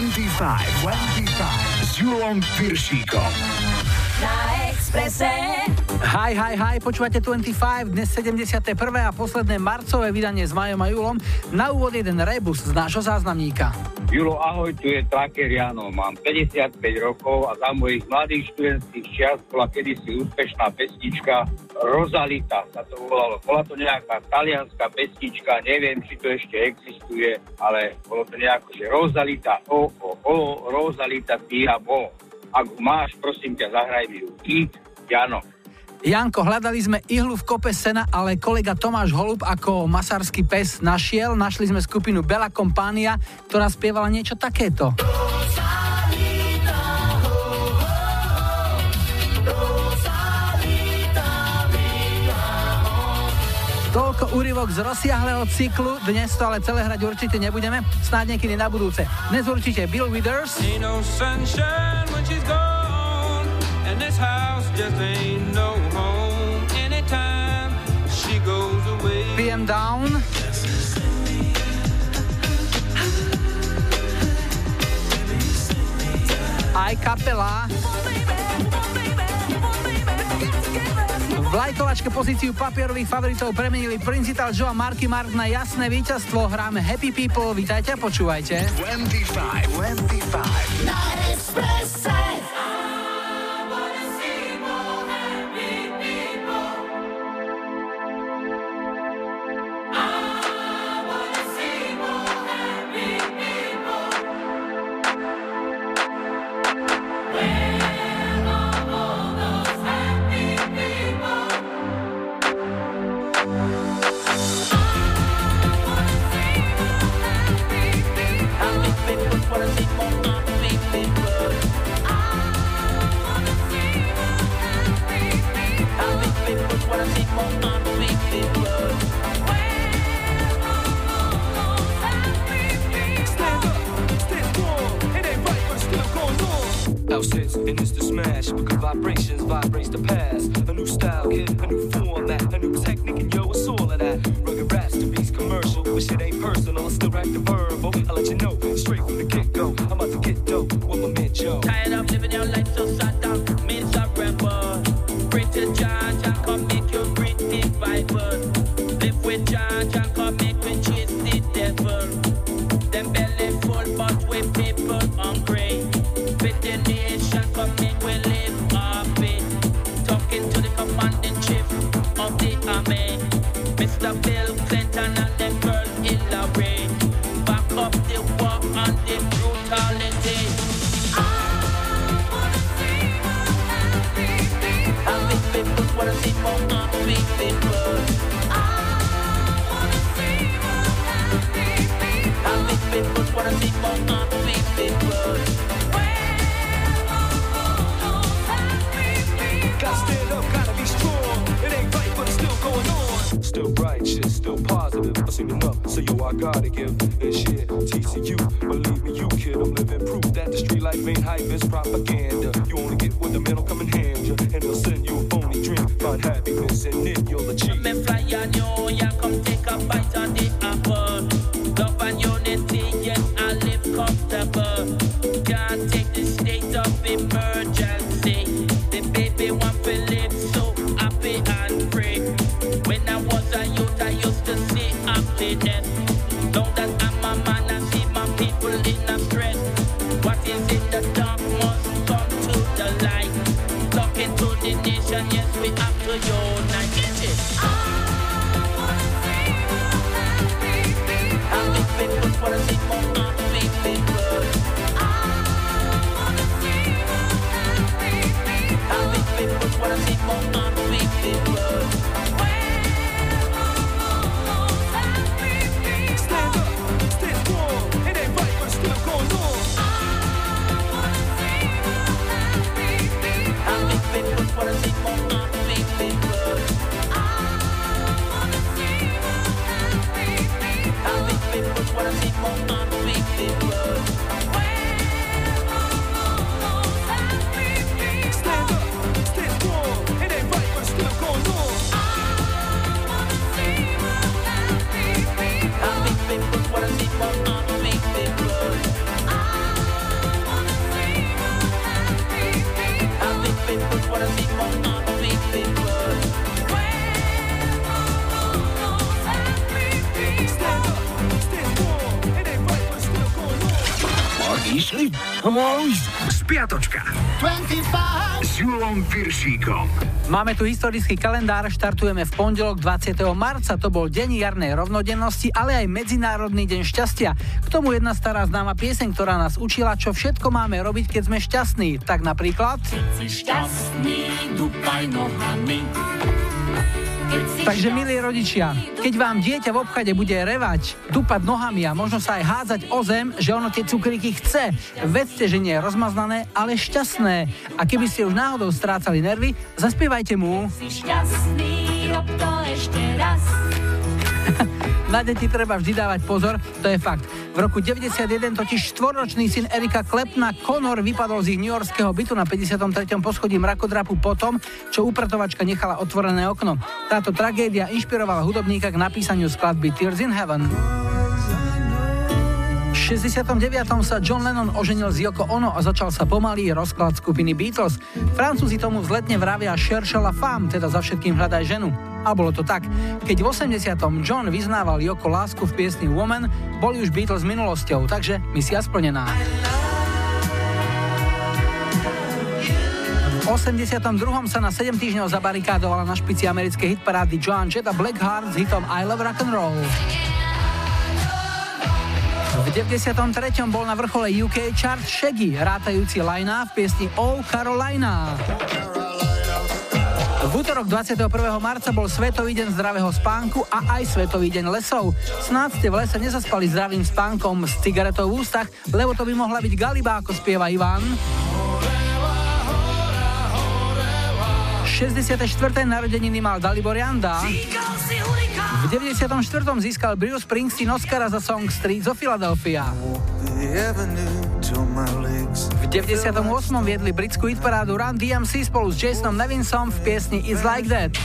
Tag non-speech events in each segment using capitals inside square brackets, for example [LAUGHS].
25, 25 s Julom Piršíkom. Expresse. Hi, hi, hi, počúvate 25, dnes 71. a posledné marcové vydanie s Majom a Julom. Na úvod jeden rebus z nášho záznamníka. Julo, ahoj, tu je Traker Jano. Mám 55 rokov a za mojich mladých študentských čias bola kedysi úspešná pesnička Rozalita sa to volalo. Bola to nejaká talianská pesnička, neviem, či to ešte existuje, ale bolo to nejako, že Rozalita, o, o, o, Rozalita, ty a bo. Ak máš, prosím ťa, zahraj mi ju. Jano. Janko, hľadali sme ihlu v kope sena, ale kolega Tomáš Holub ako masársky pes našiel. Našli sme skupinu Bela Kompánia, ktorá spievala niečo takéto. Toľko úryvok z rozsiahleho cyklu, dnes to ale celé hrať určite nebudeme, snáď niekedy na budúce. Dnes určite Bill Withers. No ain't no. PM down. Aj kapela. V lajkovačke pozíciu papierových favoritov premenili Principal Joe a Marky Mark na jasné víťazstvo. Hráme Happy People, vítajte a počúvajte. 25, 25. Na to you, I gotta give this shit. TCU, believe me, you kid, I'm living proof that the street life ain't hype, it's propaganda. You only get what the men come and hand you, and they'll send you a phony dream. Find happiness and then you'll achieve. Come and fly on your, yeah, come take a bite on it. išli? Spiatočka. 25. S Julom Viršíkom. Máme tu historický kalendár, štartujeme v pondelok 20. marca, to bol deň jarnej rovnodennosti, ale aj Medzinárodný deň šťastia. K tomu jedna stará známa pieseň, ktorá nás učila, čo všetko máme robiť, keď sme šťastní. Tak napríklad... Keď si šťastný, dupaj nohami. Takže milí rodičia, keď vám dieťa v obchade bude revať, dupať nohami a možno sa aj hádzať o zem, že ono tie cukríky chce, vedzte, že nie je rozmaznané, ale šťastné. A keby ste už náhodou strácali nervy, zaspievajte mu. Si šťastný, rob to ešte raz. [LAUGHS] Na deti treba vždy dávať pozor, to je fakt. V roku 91 totiž štvoročný syn Erika Klepna Conor vypadol z ich newyorského bytu na 53. poschodí mrakodrapu potom, čo upratovačka nechala otvorené okno. Táto tragédia inšpirovala hudobníka k napísaniu skladby Tears in Heaven. V 69. sa John Lennon oženil z Yoko Ono a začal sa pomalý rozklad skupiny Beatles. Francúzi tomu vzletne vravia Cherche la femme, teda za všetkým hľadaj ženu. A bolo to tak. Keď v 80. John vyznával Joko lásku v piesni Woman, boli už Beatles minulosťou, takže misia splnená. V 82. sa na 7 týždňov zabarikádovala na špici americkej hitparády Joan Jett a Blackheart s hitom I Love Rock and Roll. V 93. bol na vrchole UK chart Shaggy, rátajúci Lina v piesni Oh Carolina. V útorok 21. marca bol Svetový deň zdravého spánku a aj Svetový deň lesov. Snáď ste v lese nezaspali zdravým spánkom s cigaretou v ústach, lebo to by mohla byť galiba, ako spieva Ivan. 64. narodeniny mal Dalibor Janda. V 94. získal Bruce Springsteen Oscara za song Street zo Philadelphia. V 98. viedli britskú hitparádu Run DMC spolu s Jasonom Nevinsom v piesni It's Like That.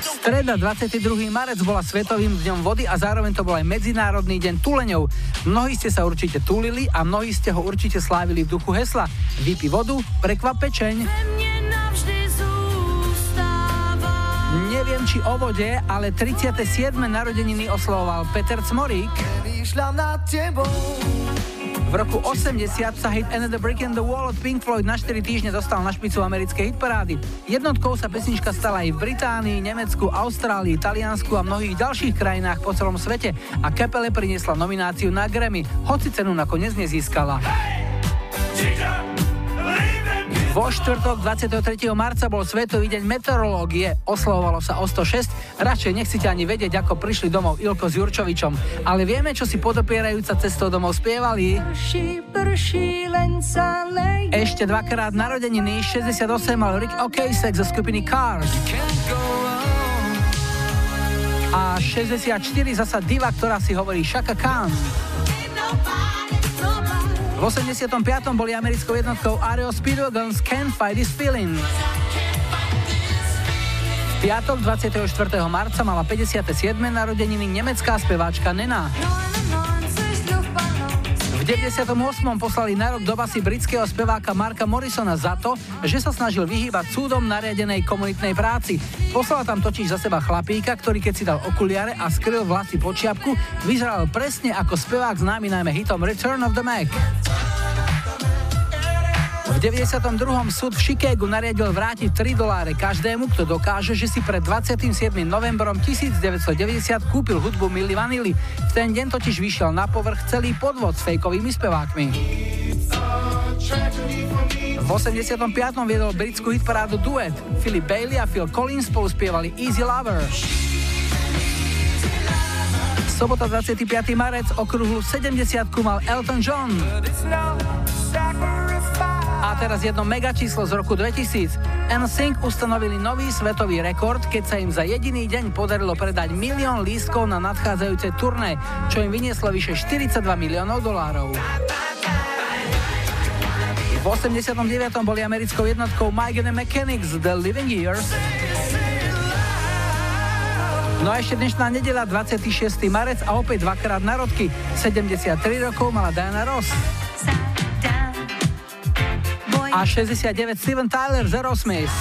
Streda 22. marec bola Svetovým dňom vody a zároveň to bol aj Medzinárodný deň tuleňov. Mnohí ste sa určite tulili a mnohí ste ho určite slávili v duchu hesla. Vypi vodu, prekvap pečeň. Neviem, či o vode, ale 37. narodeniny oslovoval Peter Cmorík. V roku 80 sa hit Another Brick in the Wall od Pink Floyd na 4 týždne dostal na špicu americkej hitparády. Jednotkou sa pesnička stala aj v Británii, Nemecku, Austrálii, Taliansku a mnohých ďalších krajinách po celom svete a kapele priniesla nomináciu na Grammy, hoci cenu nakoniec nezískala. Hey, vo štvrtok 23. marca bol Svetový deň meteorológie, oslovovalo sa o 106, radšej nechcete ani vedieť, ako prišli domov Ilko s Jurčovičom, ale vieme, čo si podopierajúca cestou domov spievali. Ešte dvakrát narodeniny, 68 mal Rick Okasek zo skupiny Cars. A 64 zasa diva, ktorá si hovorí Shaka Khan. V 85. boli americkou jednotkou Aero Speedwagons Can't Fight This Feeling. V piatok 24. marca mala 57. narodeniny nemecká speváčka Nena. V 98. poslali na rok do basy britského speváka Marka Morrisona za to, že sa snažil vyhýbať súdom nariadenej komunitnej práci. Poslala tam totiž za seba chlapíka, ktorý keď si dal okuliare a skryl vlasy pod čiapku, vyzeral presne ako spevák známy najmä hitom Return of the Mac. V 92. súd v Chicagu nariadil vrátiť 3 doláre každému, kto dokáže, že si pred 27. novembrom 1990 kúpil hudbu Milli Vanilli. V ten deň totiž vyšiel na povrch celý podvod s fejkovými spevákmi. V 85. viedol britskú hitparádu duet. Philip Bailey a Phil Collins spolu spievali Easy Lover. Sobota 25. marec okrúhlu 70 mal Elton John. A teraz jedno megačíslo z roku 2000. NSYNC ustanovili nový svetový rekord, keď sa im za jediný deň podarilo predať milión lístkov na nadchádzajúce turné, čo im vynieslo vyše 42 miliónov dolárov. V 89. boli americkou jednotkou Mike and Mechanics The Living Years. No a ešte dnešná nedela 26. marec a opäť dvakrát narodky. 73 rokov mala Diana Ross a 69 Steven Tyler z Aerosmith.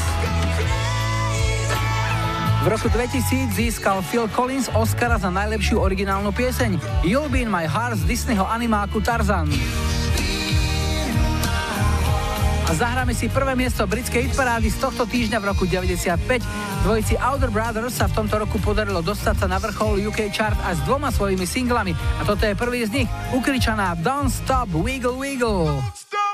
V roku 2000 získal Phil Collins Oscara za najlepšiu originálnu pieseň You'll Be In My Heart z Disneyho animáku Tarzan. A zahráme si prvé miesto britskej hitparády z tohto týždňa v roku 95. Dvojici Outer Brothers sa v tomto roku podarilo dostať sa na vrchol UK chart aj s dvoma svojimi singlami. A toto je prvý z nich, ukričaná Don't Stop Wiggle Wiggle.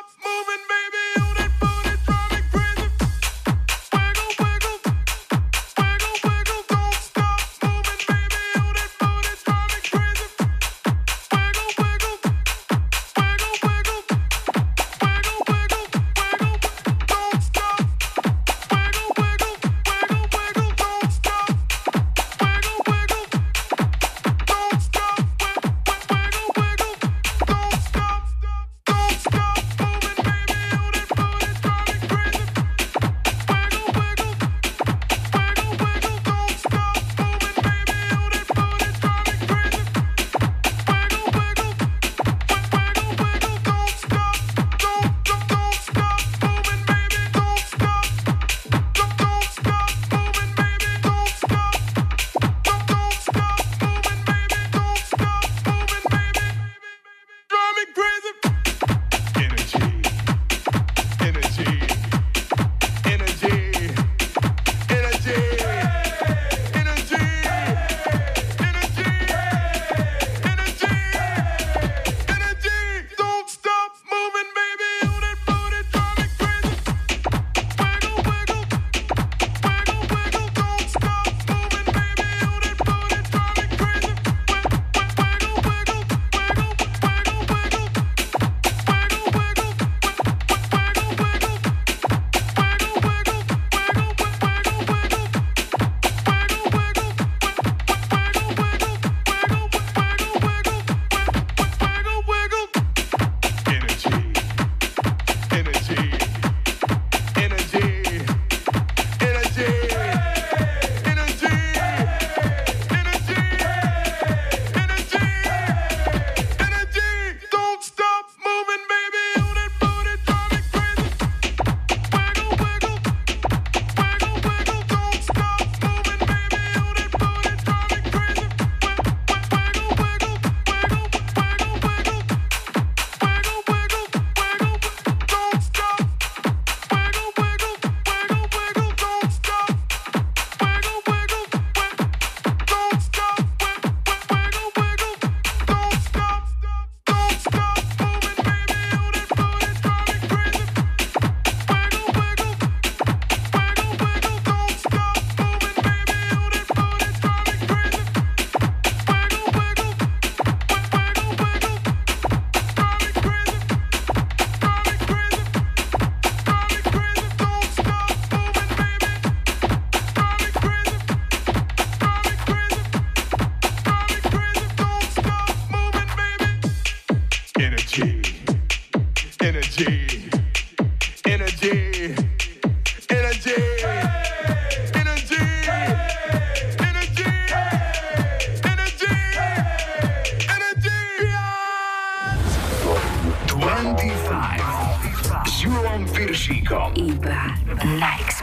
That question.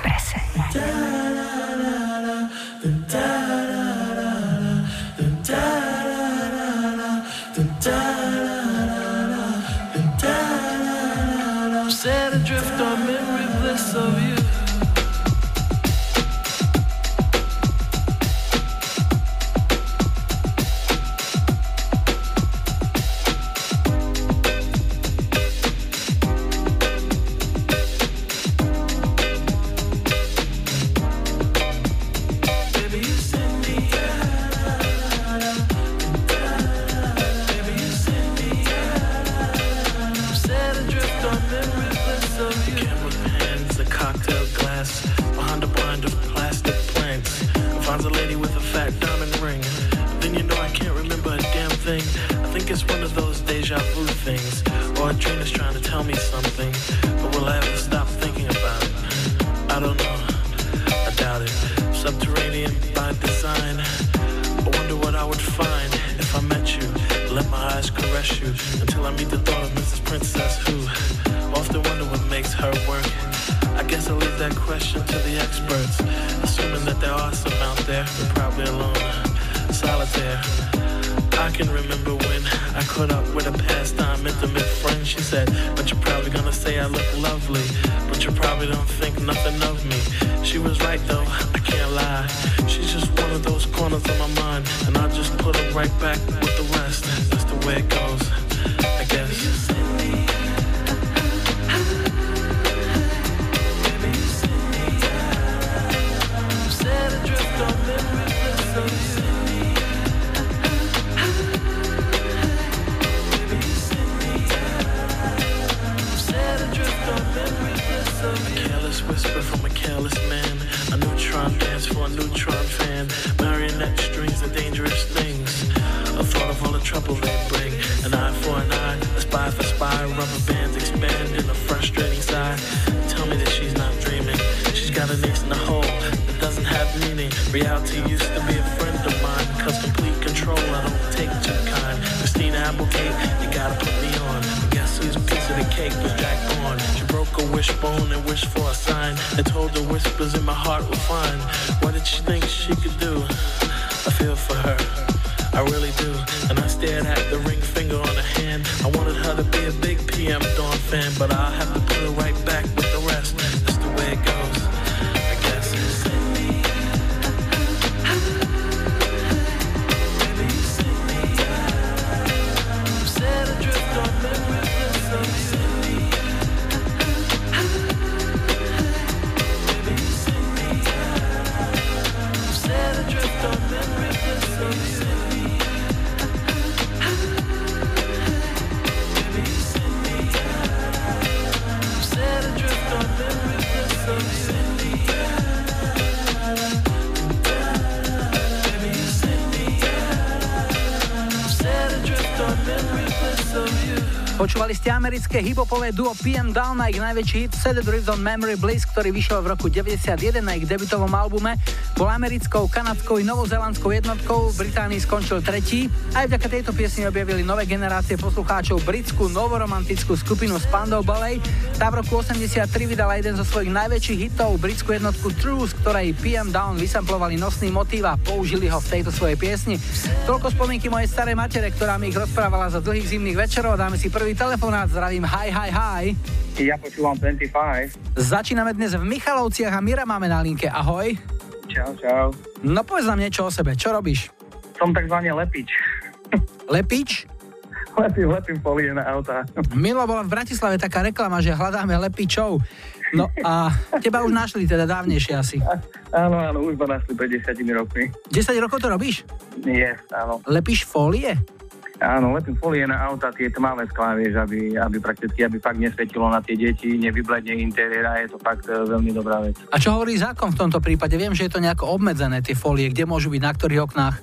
Počúvali ste americké hipopové duo PM Down na ich najväčší hit Set Drift on Memory Bliss, ktorý vyšiel v roku 91 na ich debutovom albume. Bol americkou, kanadskou i novozelandskou jednotkou, v Británii skončil tretí. Aj vďaka tejto piesni objavili nové generácie poslucháčov britskú novoromantickú skupinu Spandau Ballet. Tá v roku 83 vydala jeden zo svojich najväčších hitov, britskú jednotku Truth, ktorej PM Down vysamplovali nosný motív a použili ho v tejto svojej piesni. Toľko spomienky mojej starej matere, ktorá mi ich rozprávala za dlhých zimných večerov. Dáme si prvý telefonát, zdravím, hi, hi, hi. Ja počúvam 25. Začíname dnes v Michalovciach a Mira máme na linke. Ahoj. Čau, čau. No povedz nám niečo o sebe, čo robíš? Som takzvaný lepič. Lepič? Lepím, lepím folie na auta. Milo bola v Bratislave taká reklama, že hľadáme lepičov. No a teba už našli teda dávnejšie asi. Áno, áno, už ma našli pred 10 rokmi. 10 rokov to robíš? Nie, áno. Lepíš fólie? Áno, lepím folie na auta, tie tmavé sklá, vieš, aby, aby prakticky, aby fakt nesvetilo na tie deti, nevybledne interiér a je to fakt e, veľmi dobrá vec. A čo hovorí zákon v tomto prípade? Viem, že je to nejako obmedzené, tie folie, kde môžu byť, na ktorých oknách?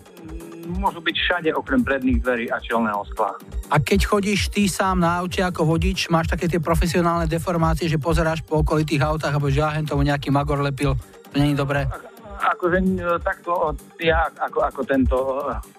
Môžu byť všade okrem predných dverí a čelného skla. A keď chodíš ty sám na aute ako vodič, máš také tie profesionálne deformácie, že pozeráš po okolitých autách, alebo že ja tomu nejaký magor lepil, to není dobré? akože takto ja ako, ako tento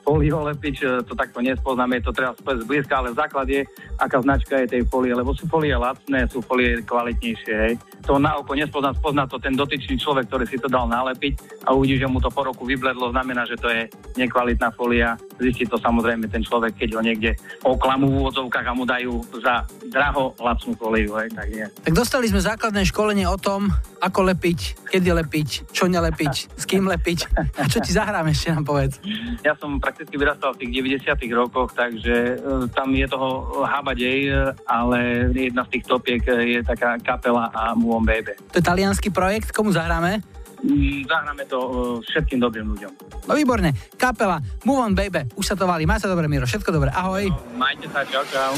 foliolepič to takto nespoznám, je to treba zblízka, ale základ je, aká značka je tej folie, lebo sú folie lacné, sú folie kvalitnejšie, hej. To na oko nespoznám, spozná to ten dotyčný človek, ktorý si to dal nalepiť a uvidí, že mu to po roku vybledlo, znamená, že to je nekvalitná folia. Zistí to samozrejme ten človek, keď ho niekde oklamú v úvodzovkách a mu dajú za draho lacnú foliu, hej, tak je. Tak dostali sme základné školenie o tom, ako lepiť, kedy lepiť, čo nelepiť, s kým lepiť. A čo ti zahráme ešte nám povedz? Ja som prakticky vyrastal v tých 90 rokoch, takže e, tam je toho habadej, ale jedna z tých topiek je taká kapela a Move on Baby. To je talianský projekt, komu zahráme? Zahráme to e, všetkým dobrým ľuďom. No výborne, kapela Move on Baby, už sa to valí, maj sa dobre Miro, všetko dobre, ahoj. No, majte sa, čau, čau.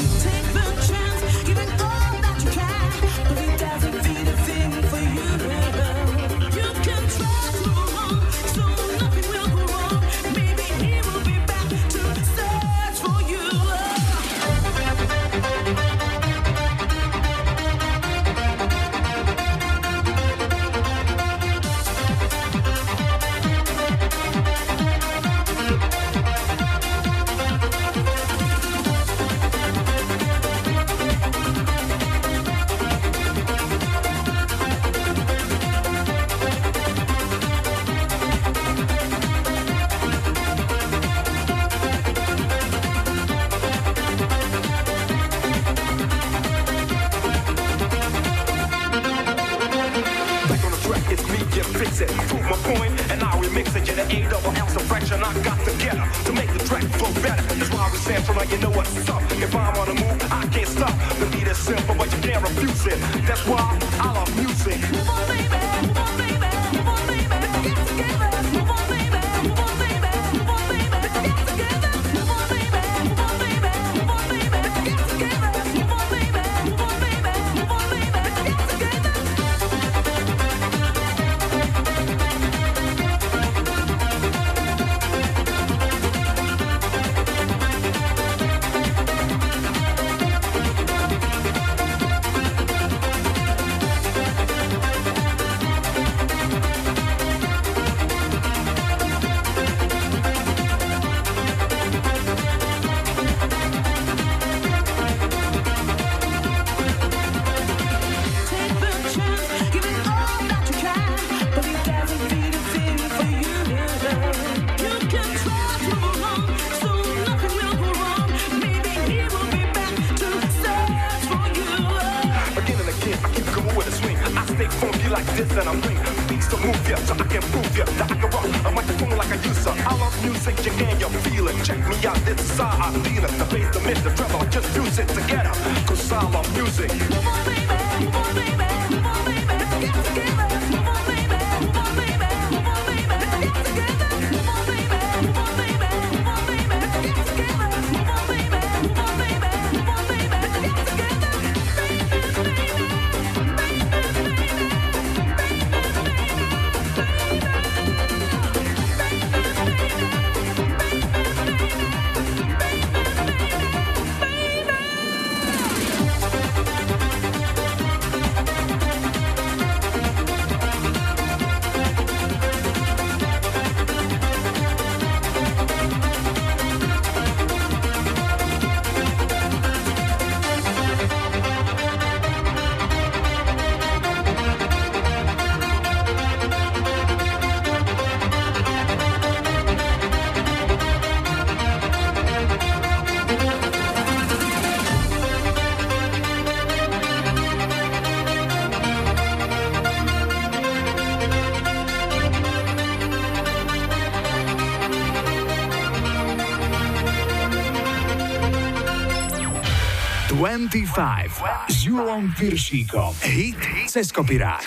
S Julom Piršíkom. Hit cez kopirát.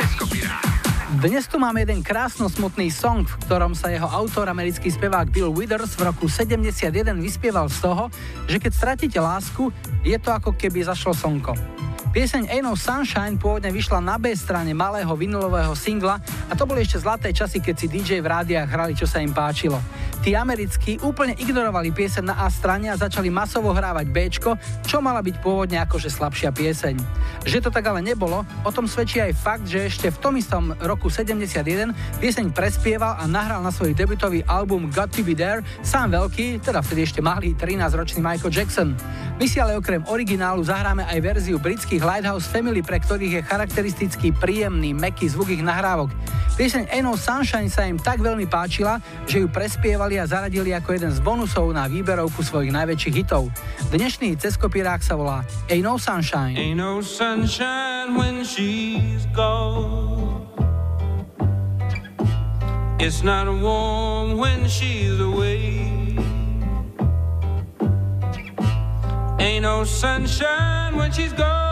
Dnes tu máme jeden krásno smutný song, v ktorom sa jeho autor, americký spevák Bill Withers v roku 71 vyspieval z toho, že keď stratíte lásku, je to ako keby zašlo slnko. Pieseň Ain't No Sunshine pôvodne vyšla na B strane malého vinylového singla a to boli ešte zlaté časy, keď si DJ v rádiách hrali, čo sa im páčilo. Tí americkí úplne ignorovali pieseň na A strane a začali masovo hrávať B, čo mala byť pôvodne akože slabšia pieseň. Že to tak ale nebolo, o tom svedčí aj fakt, že ešte v tom istom roku 71 pieseň prespieval a nahral na svoj debutový album Got to be there sám veľký, teda vtedy ešte malý 13-ročný Michael Jackson. My si ale okrem originálu zahráme aj verziu britských Lighthouse Family, pre ktorých je charakteristický príjemný, meký zvuk ich nahrávok. Pieseň Ain't No Sunshine sa im tak veľmi páčila, že ju prespievali a zaradili ako jeden z bonusov na výberovku svojich najväčších hitov. Dnešný ceskopírák sa volá Ain't No Sunshine. Ain't no sunshine when she's gone. It's not warm when she's away. Ain't no sunshine when she's gone.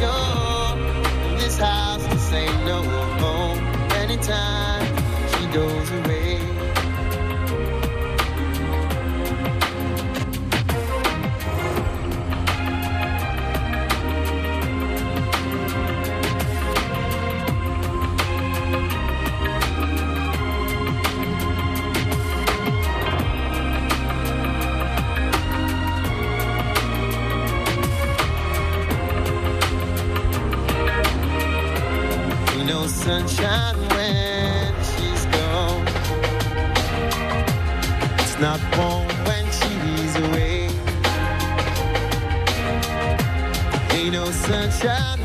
gone. This house just ain't no home. Anytime she goes no sunshine when she's gone. It's not warm when she's away. Ain't no sunshine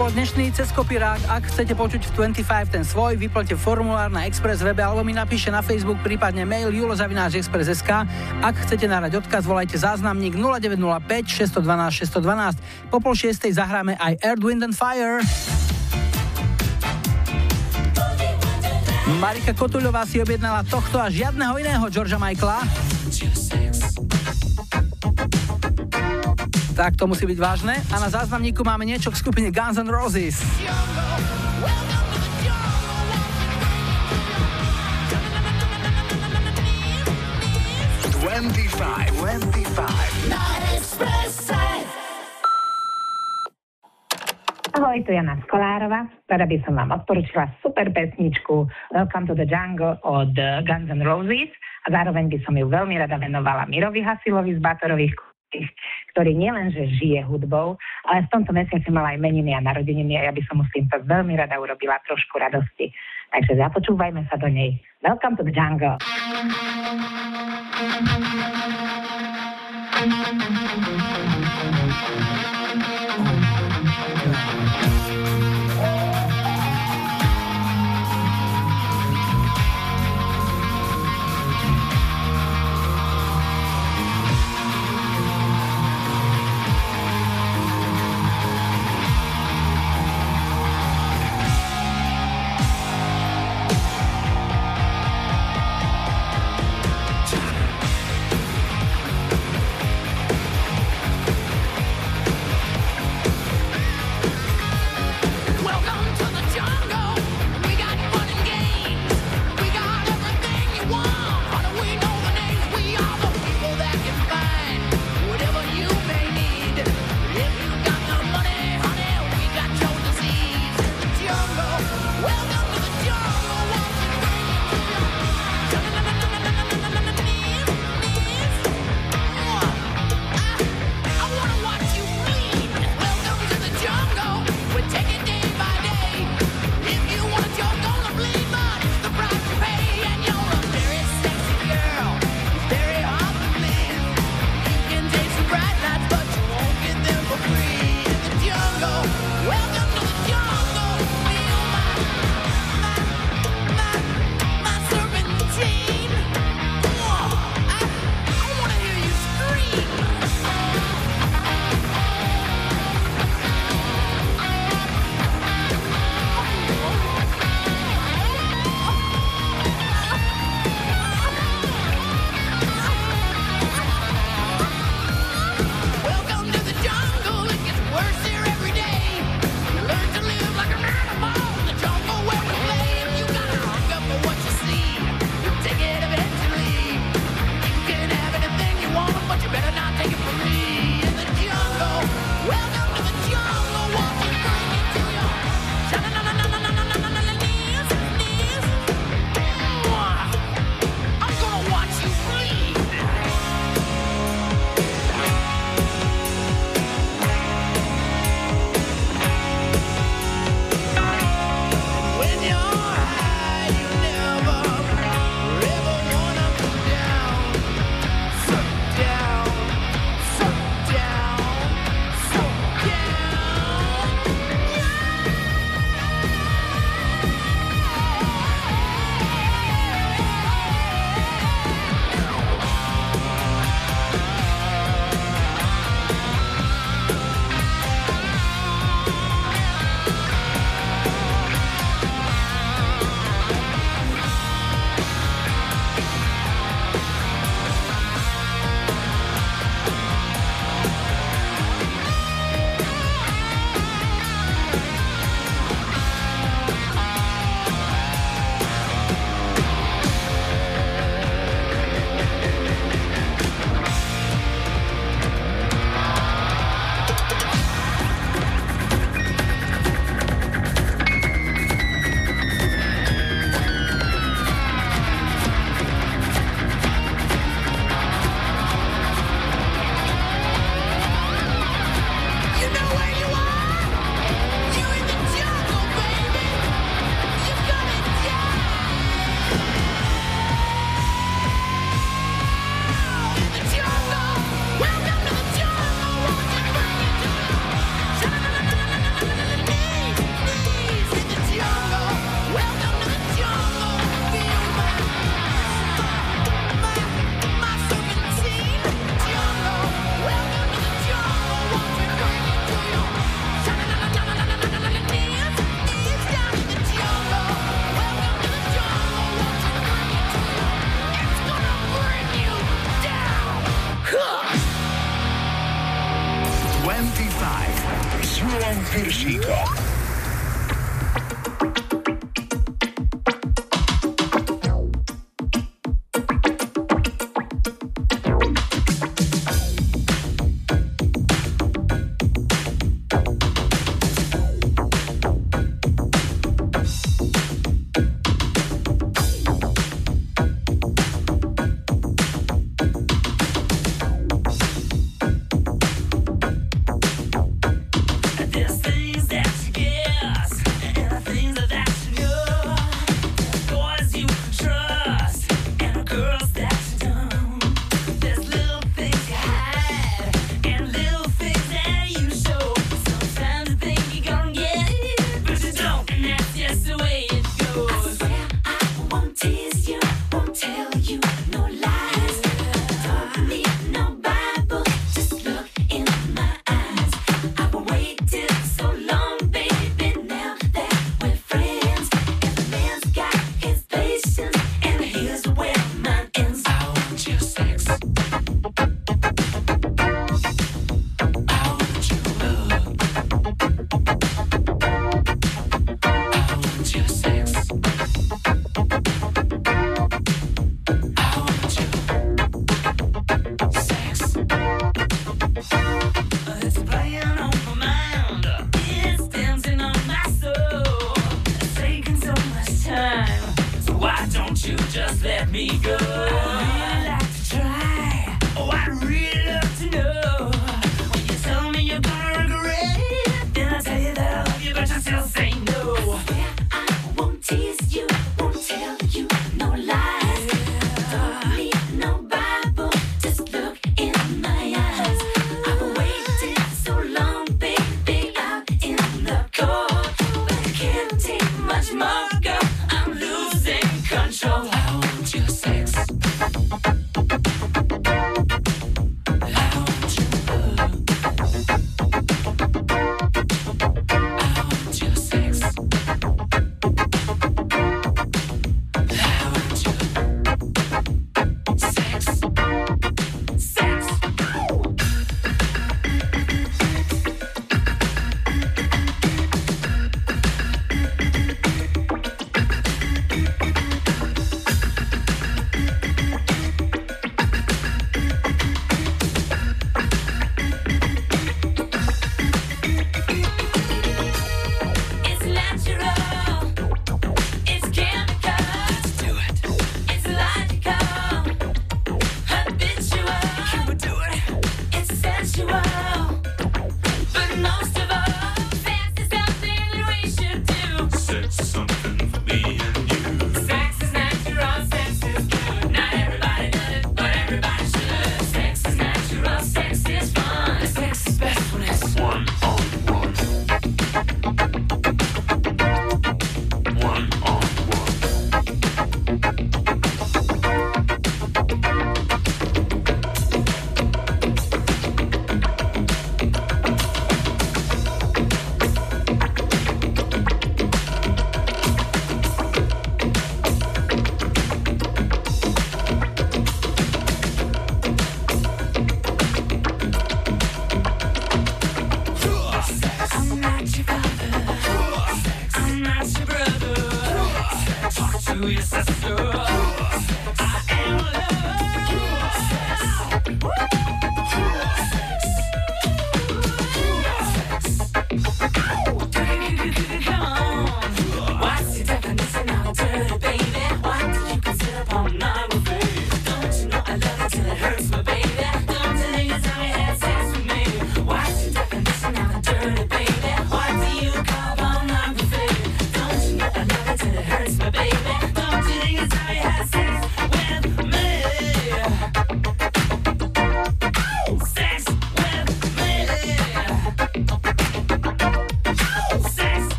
bol dnešný Ceskopirát. Ak chcete počuť v 25 ten svoj, vyplňte formulár na Express webe alebo mi napíšte na Facebook, prípadne mail julozavináčexpress.sk. Ak chcete nahrať odkaz, volajte záznamník 0905 612 612. Po pol šiestej zahráme aj Earth, Wind and Fire. Marika Kotuľová si objednala tohto a žiadneho iného Georgia Michaela. Tak to musí byť vážne. A na záznamníku máme niečo k skupine Guns N' Roses. 25, 25. Na Expresse. Ahoj, tu Jana Skolárova. Rada by som vám odporúčila super pesničku Welcome to the Jungle od Guns N' Roses a zároveň by som ju veľmi rada venovala Mirovi Hasilovi z Bátorových Kútich, ktorý nielenže žije hudbou, ale v tomto mesiaci mala aj meniny a narodeniny a ja by som mu s týmto veľmi rada urobila trošku radosti. Takže započúvajme sa do nej. Welcome to the jungle. Thank you.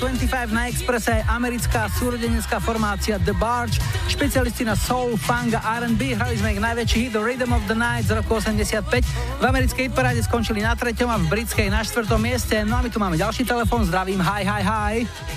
71.25 na Expresse americká súrodenecká formácia The Barge, špecialisti na soul, funk a R&B, hrali sme ich najväčší hit The Rhythm of the Night z roku 85. V americkej hitparáde skončili na treťom a v britskej na štvrtom mieste. No a my tu máme ďalší telefón, zdravím, hi, hi, hi.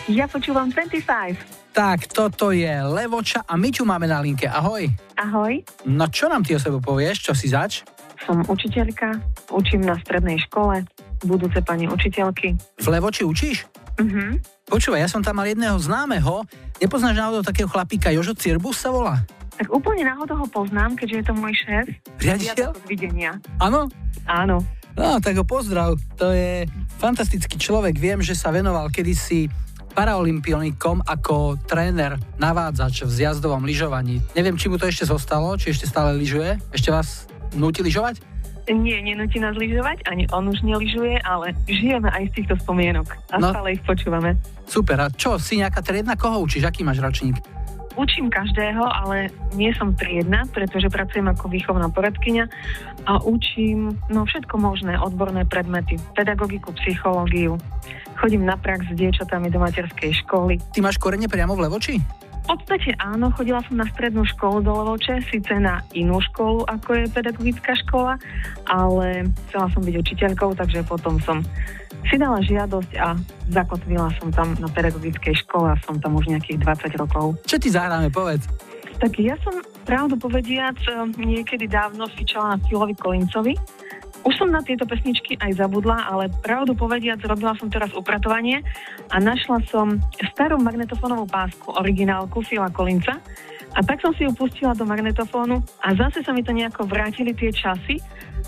Ja počúvam 25. Tak, toto je Levoča a my tu máme na linke. Ahoj. Ahoj, No čo nám ty o sebe povieš, čo si zač? som učiteľka, učím na strednej škole, budúce pani učiteľky. V Levoči učíš? Mhm. Počúvaj, ja som tam mal jedného známeho, nepoznáš náhodou takého chlapíka, Jožo Cirbus sa volá? Tak úplne náhodou ho poznám, keďže je to môj šéf. Riaditeľ? Videnia. Áno? Áno. No, tak ho pozdrav. To je fantastický človek. Viem, že sa venoval kedysi paraolimpionikom ako tréner, navádzač v zjazdovom lyžovaní. Neviem, či mu to ešte zostalo, či ešte stále lyžuje. Ešte vás nutí lyžovať? Nie, nenúti nás lyžovať, ani on už nelyžuje, ale žijeme aj z týchto spomienok a No. stále ich počúvame. Super, a čo, si nejaká triedna? Koho učíš? Aký máš ročník? Učím každého, ale nie som triedna, pretože pracujem ako výchovná poradkyňa a učím no, všetko možné, odborné predmety, pedagogiku, psychológiu. Chodím na prax s dievčatami do materskej školy. Ty máš korene priamo v Levoči? V podstate áno, chodila som na strednú školu do Levoče, síce na inú školu, ako je pedagogická škola, ale chcela som byť učiteľkou, takže potom som si dala žiadosť a zakotvila som tam na pedagogickej škole a som tam už nejakých 20 rokov. Čo ti zahráme, povedz. Tak ja som, pravdu povediac, eh, niekedy dávno fičala na Filovi Kolincovi. Už som na tieto pesničky aj zabudla, ale pravdu povediac, robila som teraz upratovanie a našla som starú magnetofónovú pásku, originálku Fila Kolinca. A tak som si ju pustila do magnetofónu a zase sa mi to nejako vrátili tie časy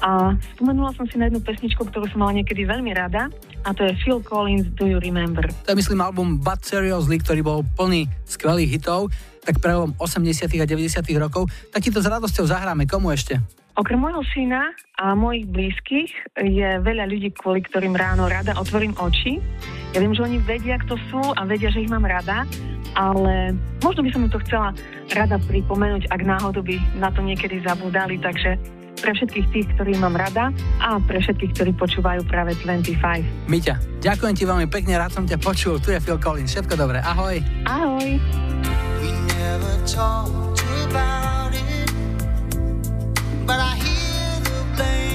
a spomenula som si na jednu pesničku, ktorú som mala niekedy veľmi rada a to je Phil Collins Do You Remember. To je myslím album But Seriously, ktorý bol plný skvelých hitov, tak prelom 80. a 90. rokov. Takýto s radosťou zahráme komu ešte? Okrem môjho syna a mojich blízkych je veľa ľudí, kvôli ktorým ráno rada otvorím oči. Ja viem, že oni vedia, kto sú a vedia, že ich mám rada, ale možno by som mu to chcela rada pripomenúť, ak náhodou by na to niekedy zabudali, takže pre všetkých tých, ktorých mám rada a pre všetkých, ktorí počúvajú práve 25. Miťa, ďakujem ti veľmi pekne, rád som ťa počul, tu je Phil Collins, všetko dobré, ahoj. Ahoj. We never talked about it. but I hear the pain.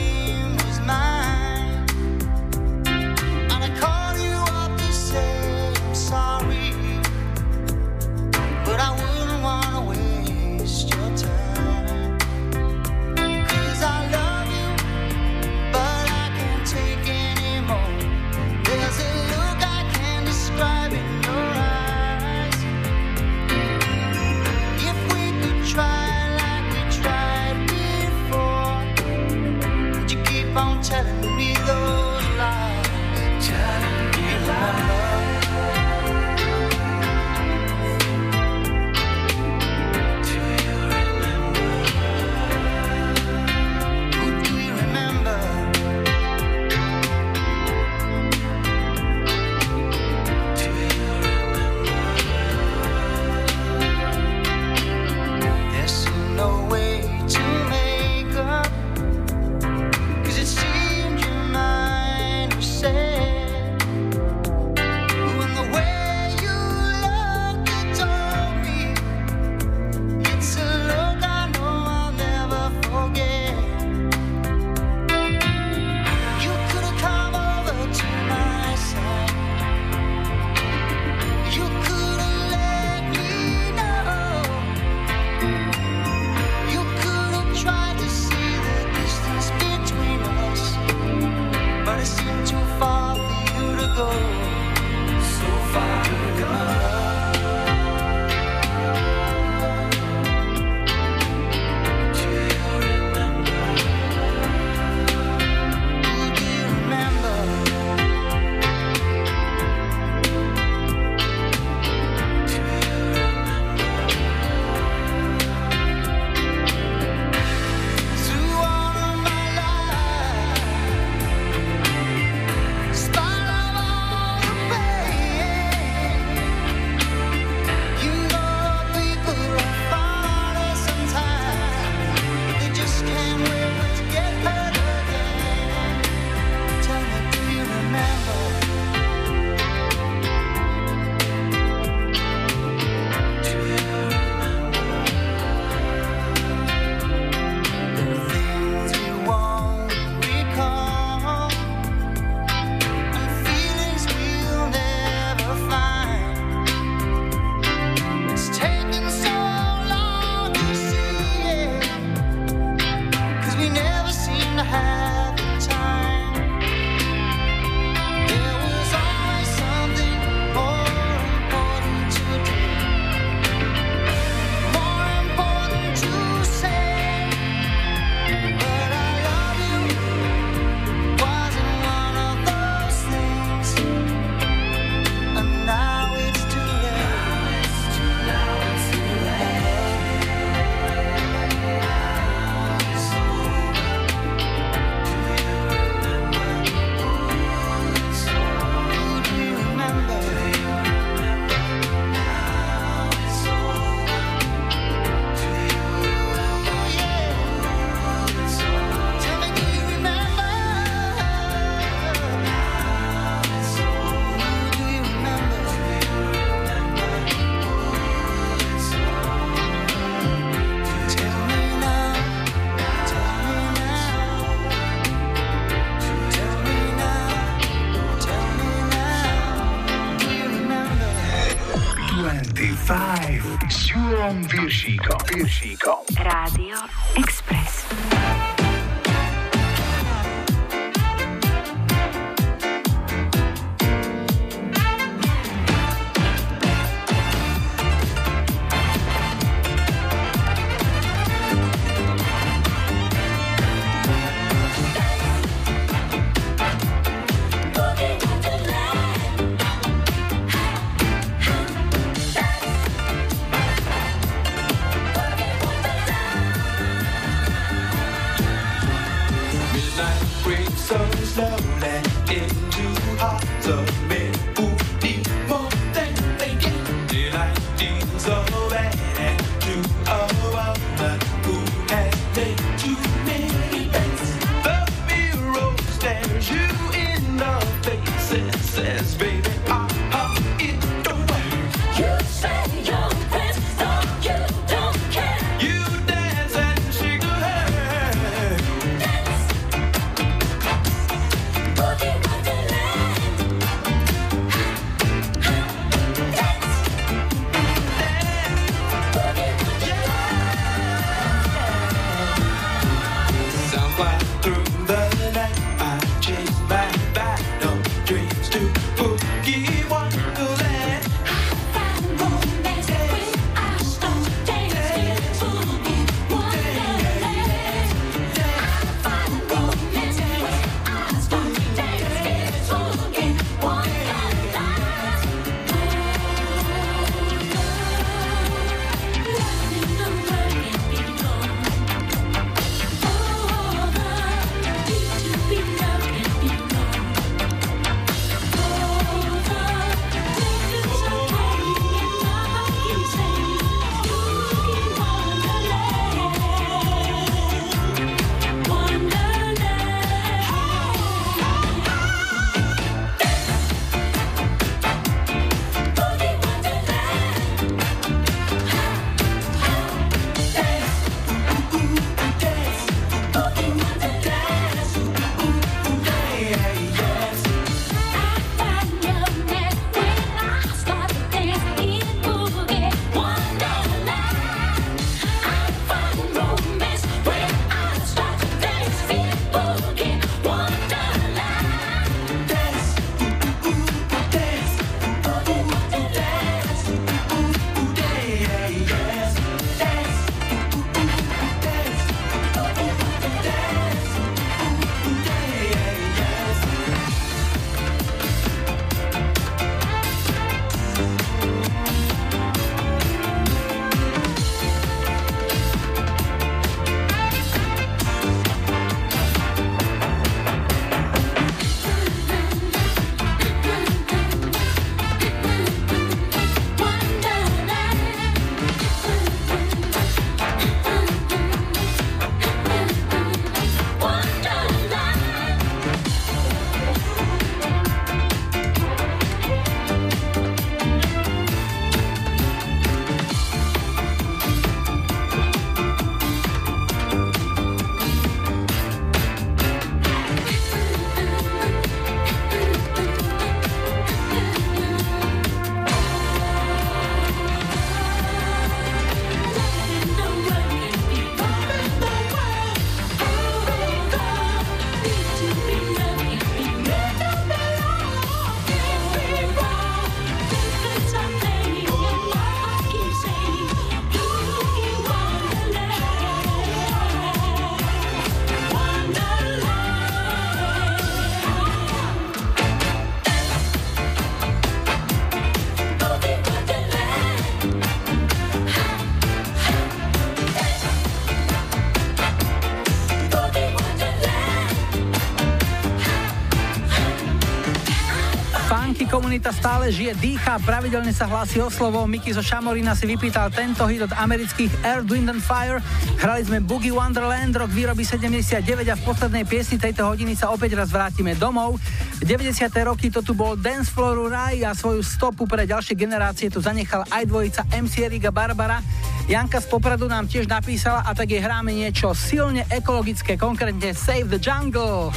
Funky komunita stále žije, dýcha, pravidelne sa hlási o slovo. Miky zo Šamorina si vypýtal tento hit od amerických Air, Wind and Fire. Hrali sme Boogie Wonderland, rok výroby 79 a v poslednej piesni tejto hodiny sa opäť raz vrátime domov. V 90. roky to tu bol Dance Floor Raj a svoju stopu pre ďalšie generácie tu zanechal aj dvojica MC Riga Barbara. Janka z Popradu nám tiež napísala a tak jej hráme niečo silne ekologické, konkrétne Save the Jungle.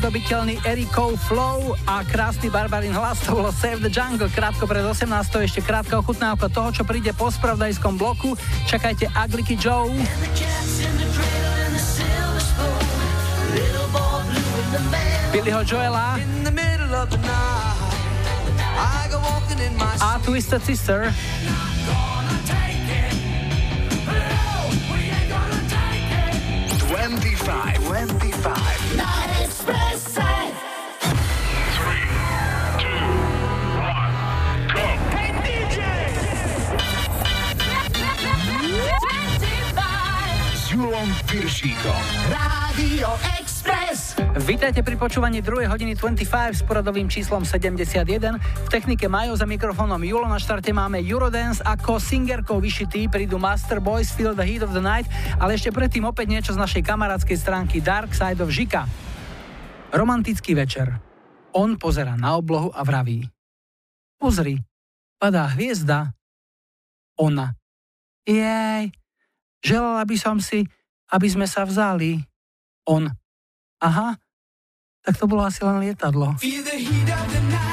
Nepodobiteľný Erikov Flow a krásny barbarin hlas, to bolo Save the Jungle, krátko pred 18. ešte krátka ochutnávka toho, čo príde po spravdajskom bloku. Čakajte Agliky Joe. Billyho Joela a Twisted Sister. 25, 25. Rádio Express. Vítajte pri počúvaní 2. hodiny 25 s poradovým číslom 71. V technike majú za mikrofónom Julo. Na štarte máme Eurodance. Ako singerkou vyšitý prídu Master Boys Feel the Heat of the Night, ale ešte predtým opäť niečo z našej kamarádskej stránky Dark Side of Žika. Romantický večer. On pozera na oblohu a vraví. Pozri, padá hviezda. Ona. Jej, Želala by som si, aby sme sa vzali. On. Aha, tak to bolo asi len lietadlo. Feel the heat of the night.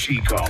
Julom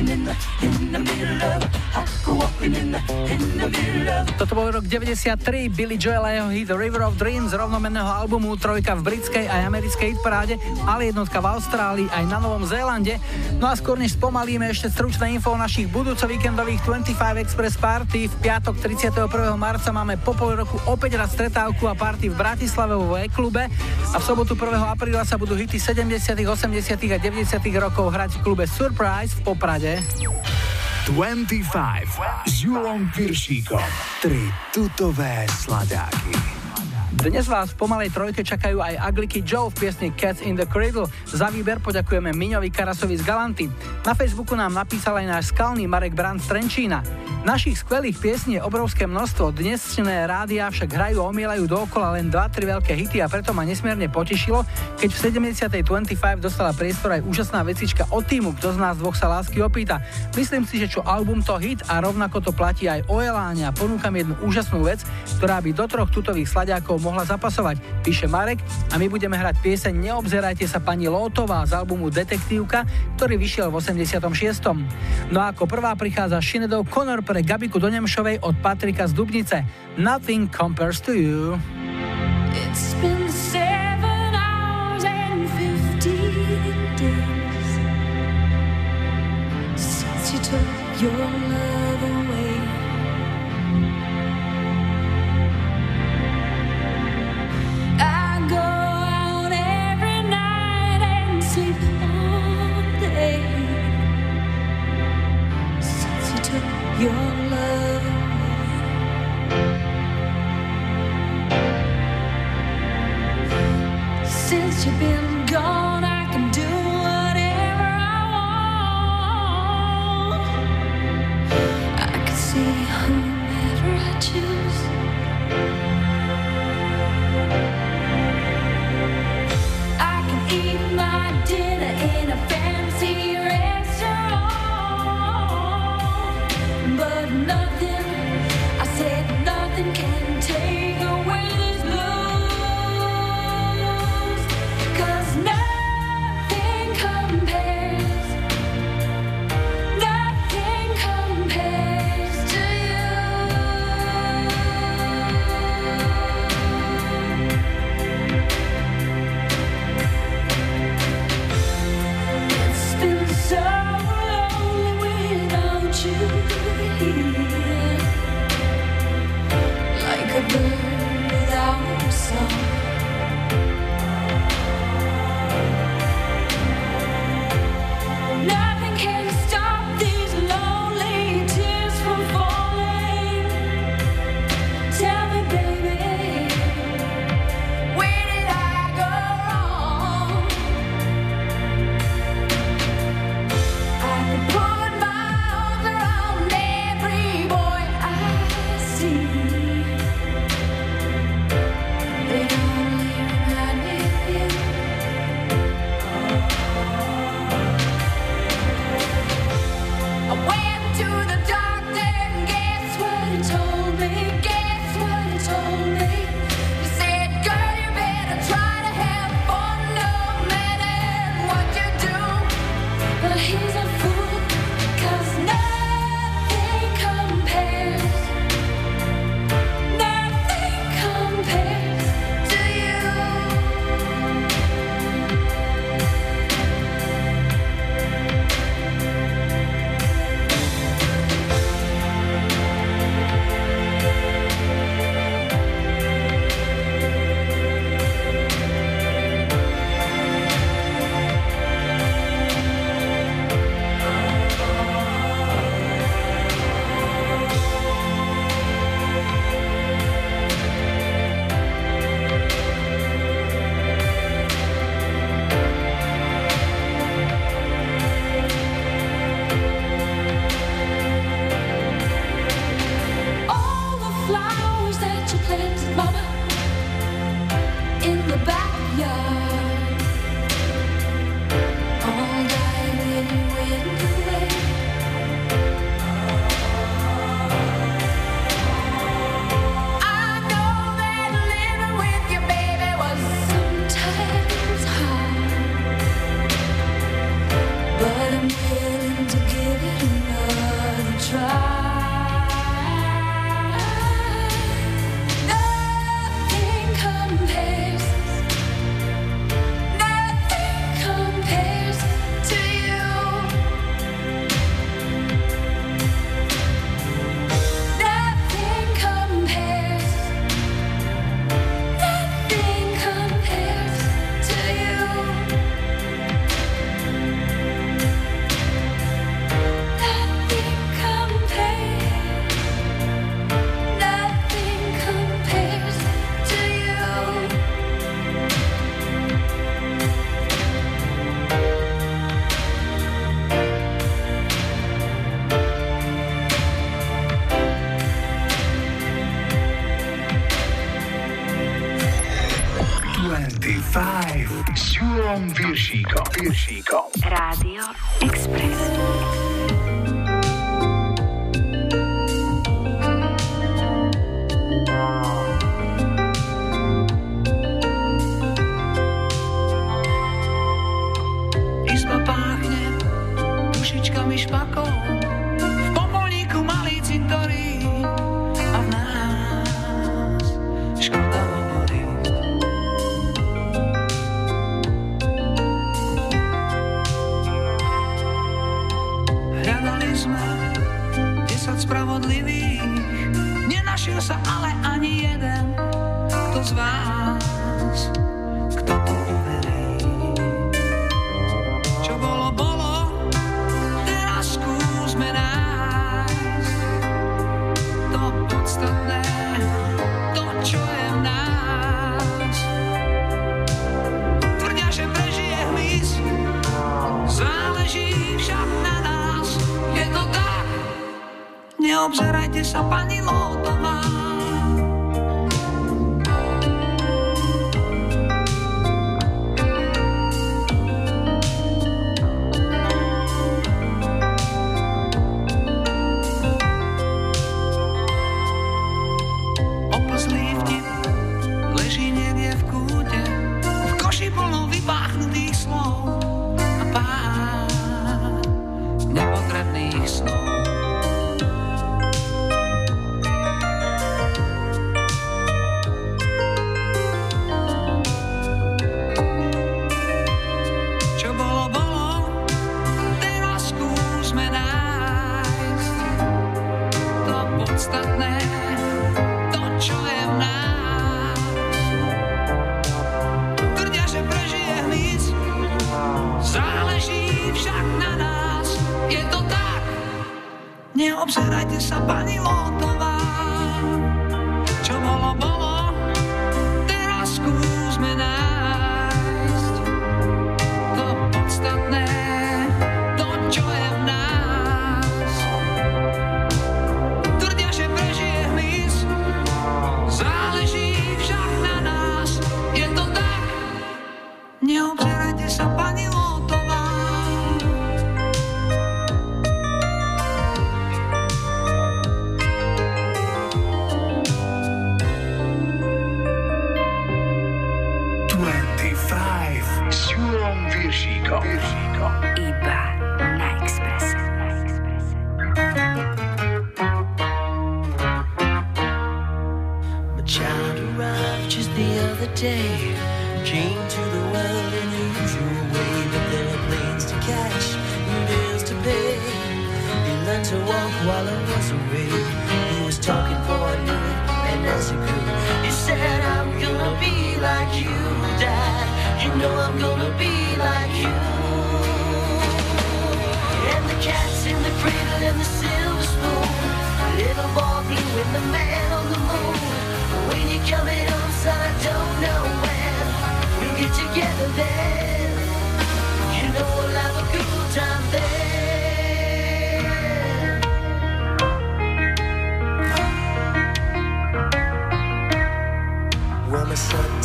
Walking in the, in the middle of, Toto bol rok 93, Billy Joel a jeho hit River of Dreams, rovnomenného albumu, trojka v britskej aj americkej hitparáde, ale jednotka v Austrálii aj na Novom Zélande. No a skôr než spomalíme ešte stručné info o našich budúco víkendových 25 Express Party. V piatok 31. marca máme po pol roku opäť raz stretávku a party v Bratislave vo E-klube a v sobotu 1. apríla sa budú hity 70., 80. a 90. rokov hrať v klube Surprise v Poprade. 25 s Julom Piršíkom. Tri tutové sladáky. Dnes vás v pomalej trojke čakajú aj Agliky Joe v piesni Cats in the Cradle. Za výber poďakujeme Miňovi Karasovi z Galanty. Na Facebooku nám napísal aj náš skalný Marek Brand z Trenčína. Našich skvelých piesní je obrovské množstvo, dnesné rádia však hrajú a omielajú dookola len 2-3 veľké hity a preto ma nesmierne potešilo, keď v 70. 25 dostala priestor aj úžasná vecička od týmu, kto z nás dvoch sa lásky opýta. Myslím si, že čo album to hit a rovnako to platí aj o Eláne a ponúkam jednu úžasnú vec, ktorá by do troch tutových sladiakov mohla zapasovať, píše Marek a my budeme hrať pieseň Neobzerajte sa pani Lótová z albumu Detektívka, ktorý vyšiel v 86. No a ako prvá prichádza Shinedov Connor pre Gabiku do od Patrika z Dubnice. Nothing compares to you. It's been seven hours and fifteen days since you took your been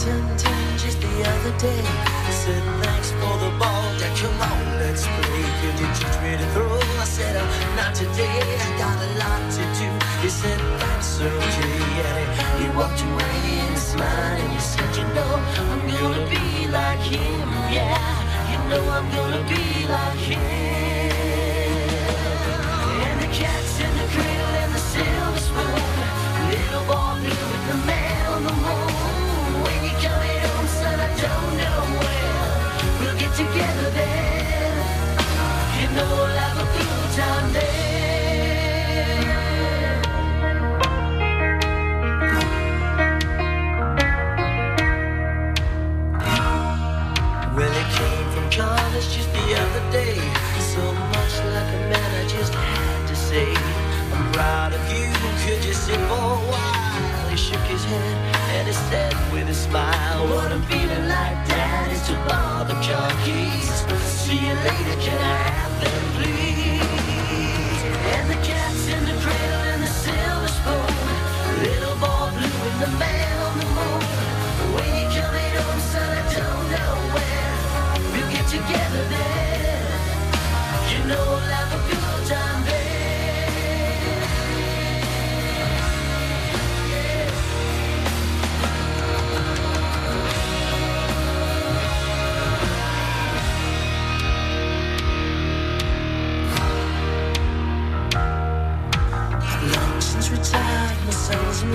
Valentine just the other day. I said, thanks for the ball, yeah, come on, let's play. You did teach me to throw. I said, oh, not today, I got a lot to do. He said, that's okay. Yeah, he walked away and smiled and he said, you know, I'm gonna be like him, yeah. You know I'm gonna be like him. And the cat together then. Know we'll a. Well, came from just the other day. So much like a man, I just had to say, I'm proud of you. Could you sit for a while? He shook his head and said with a smile, What I'm feeling like that is to bother junkies. See you later, can I have them, please?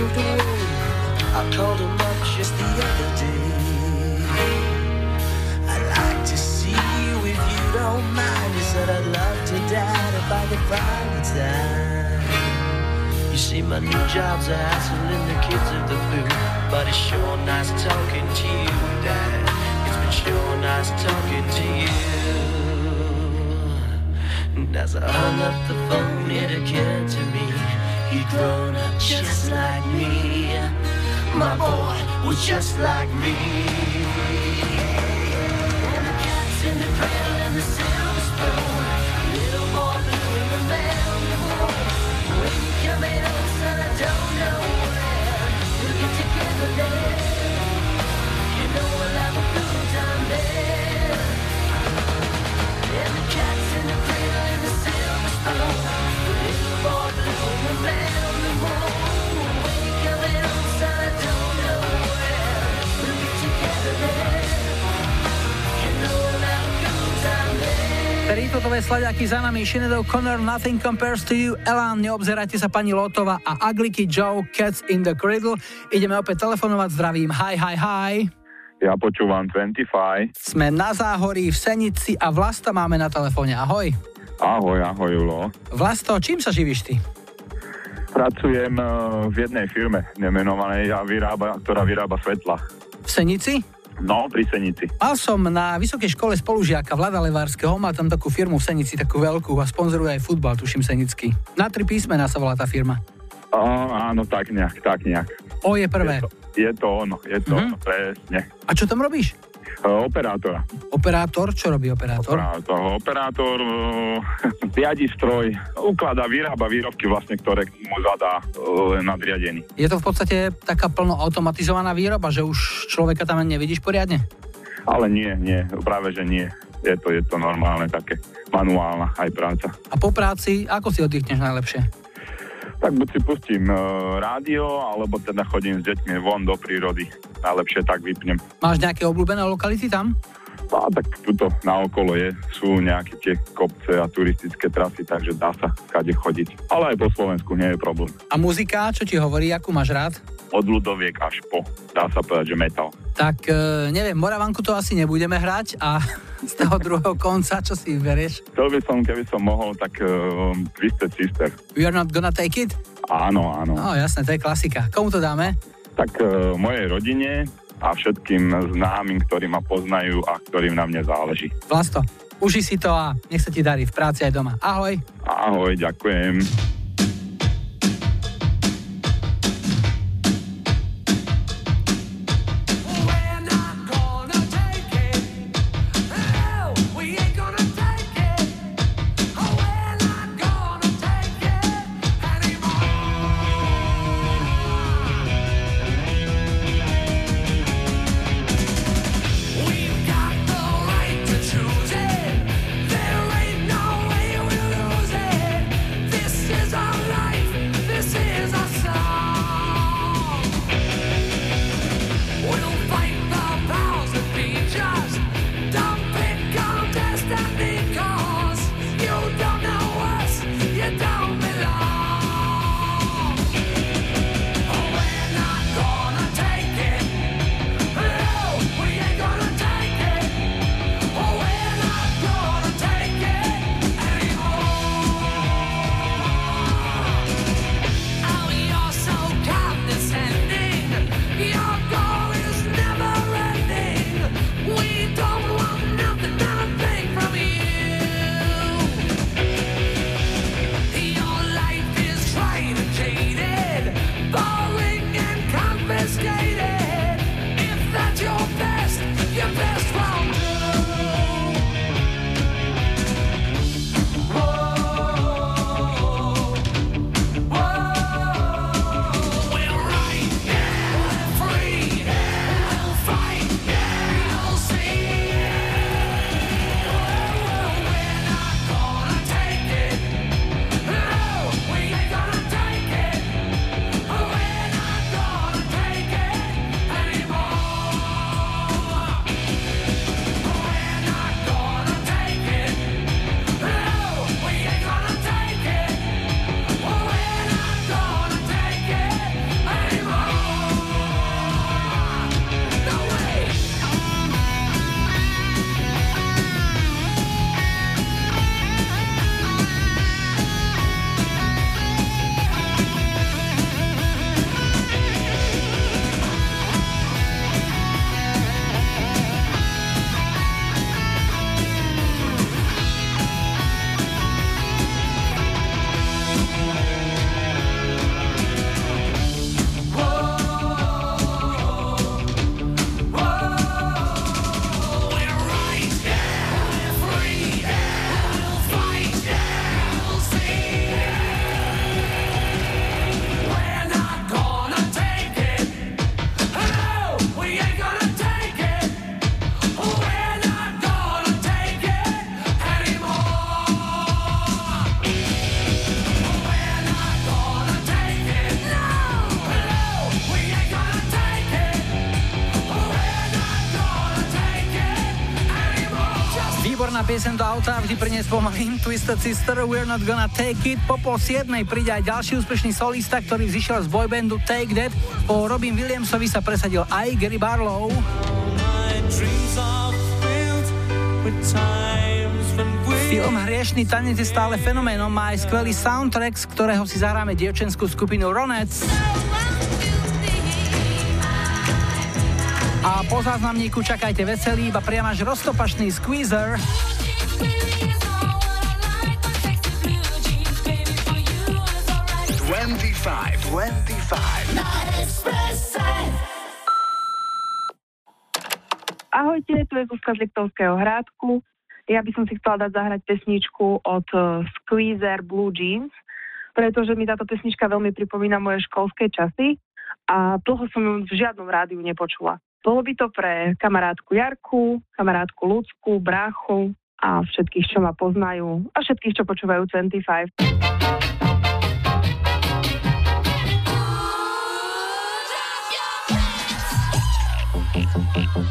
Moved away. I called him up just the other day. I'd like to see you if you don't mind. He said I'd love to, Dad, if I could find the time. You see, my new job's a hassle and the kids of the blue. But it's sure nice talking to you, Dad. It's been sure nice talking to you. And as I hung up the phone, it occurred to me he'd grown up just like me. My boy was just like me. Rítotové sladiaky za nami, Sinead O'Connor, Nothing Compares to You, Elan, neobzerajte sa pani Lotova a Agliky Joe, Cats in the Cradle. Ideme opäť telefonovať, zdravím, hi, hi, hi. Ja počúvam 25. Sme na Záhorí, v Senici a Vlasta máme na telefóne. Ahoj. Ahoj, ahoj, Julo. Vlasto, čím sa živíš ty? Pracujem eh, v jednej firme nemenovanej, a vyrába, ktorá vyrába svetla. V Senici? No, pri Senici. Mal som na vysokej škole spolužiaka Vlada Levárskeho, má tam takú firmu v Senici, takú veľkú a sponzoruje aj futbal, tuším Senický. Na tri písmená sa volá tá firma. Á, áno, tak nejak, tak nejak. O je prvé. Je to ono, je to Mhm. ono, presne. A čo tam robíš? Eh, Operátora. Operátor? Čo robí operátor? Operátor, operátor eh, [LAUGHS] riadi stroj, ukladá, vyrába výrobky vlastne, ktoré mu zadá eh, nadriadený. Je to v podstate taká plno automatizovaná výroba, že už človeka tam nevidíš poriadne? Ale nie, nie, práve že nie. Je to, je to normálne také, manuálna aj práca. A po práci, ako si oddychneš najlepšie? Tak buď si pustím e, rádio, alebo teda chodím s deťmi von do prírody. Najlepšie tak vypnem. Máš nejaké obľúbené lokality tam? A tak tuto naokolo je, sú nejaké tie kopce a turistické trasy, takže dá sa kade chodiť. Ale aj po Slovensku nie je problém. A muzika, čo ti hovorí, akú máš rád? Od ľudoviek až po, dá sa povedať, že metal. Tak e, neviem, Moravanku to asi nebudeme hrať a [LAUGHS] z toho druhého konca, čo si vyberieš? Chcel by som, keby som mohol, tak uh, Twisted Sister. We are not gonna take it? Áno, áno. No jasné, to je klasika. Komu to dáme? Tak uh, mojej rodine a všetkým známym, ktorí ma poznajú a ktorým na mne záleží. Vlasto, uži si to a nech sa ti darí v práci aj doma. Ahoj. Ahoj, ďakujem. Auta vždy priniesť pomalým Twisted Sister, We're Not Gonna Take It. Po pol siedmej príde aj ďalší úspešný solista, ktorý vzýšiel z boybandu Take That. Po Robin Williamsovi sa presadil aj Gary Barlow. Film Hriešný tanec je stále fenoménom, má aj skvelý soundtrack, z ktorého si zahráme dievčenskú skupinu Ronec. A po záznamníku čakajte veselý, iba priam až roztopašný squeezer. 25, 25. Na Expresse. Ahojte, tu je Zuzka z Liptovského hrádku. Ja by som si chcela dať zahrať pesničku od eh, Squeezer Blue Jeans, pretože mi táto pesnička veľmi pripomína moje školské časy a dlho som ju v žiadnom rádiu nepočula. Bolo by to pre kamarátku Jarku, kamarátku Lucku, bráchu a všetkých, čo ma poznajú a všetkých, čo počúvajú 25. Jump,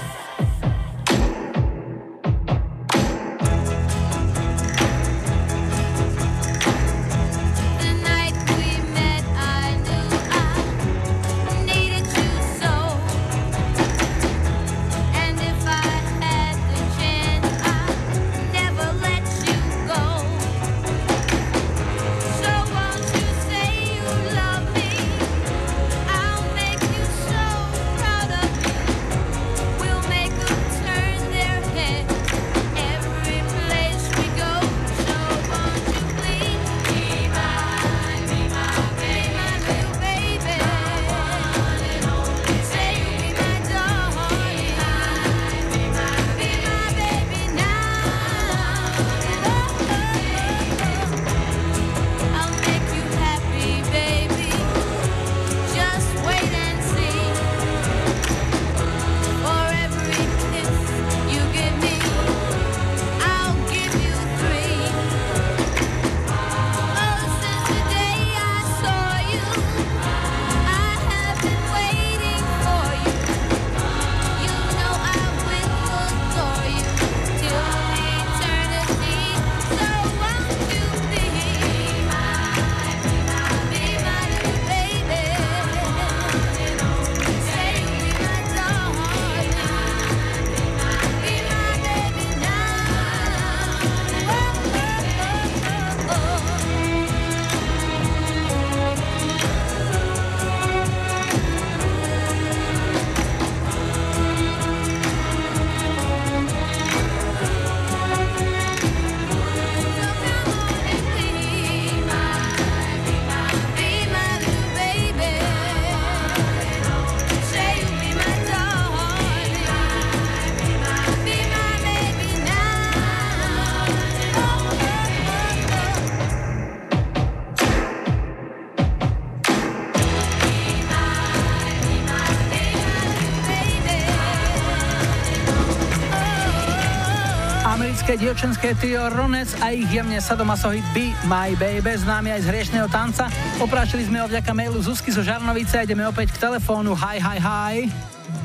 Dievčenské trio Ronec a ich jemne sadomasohit Be My Baby, známy aj z hriešného tanca. Oprášili sme ho vďaka mailu Zuzky zo Žarnovice a ideme opäť k telefónu. Hi, hi, hi.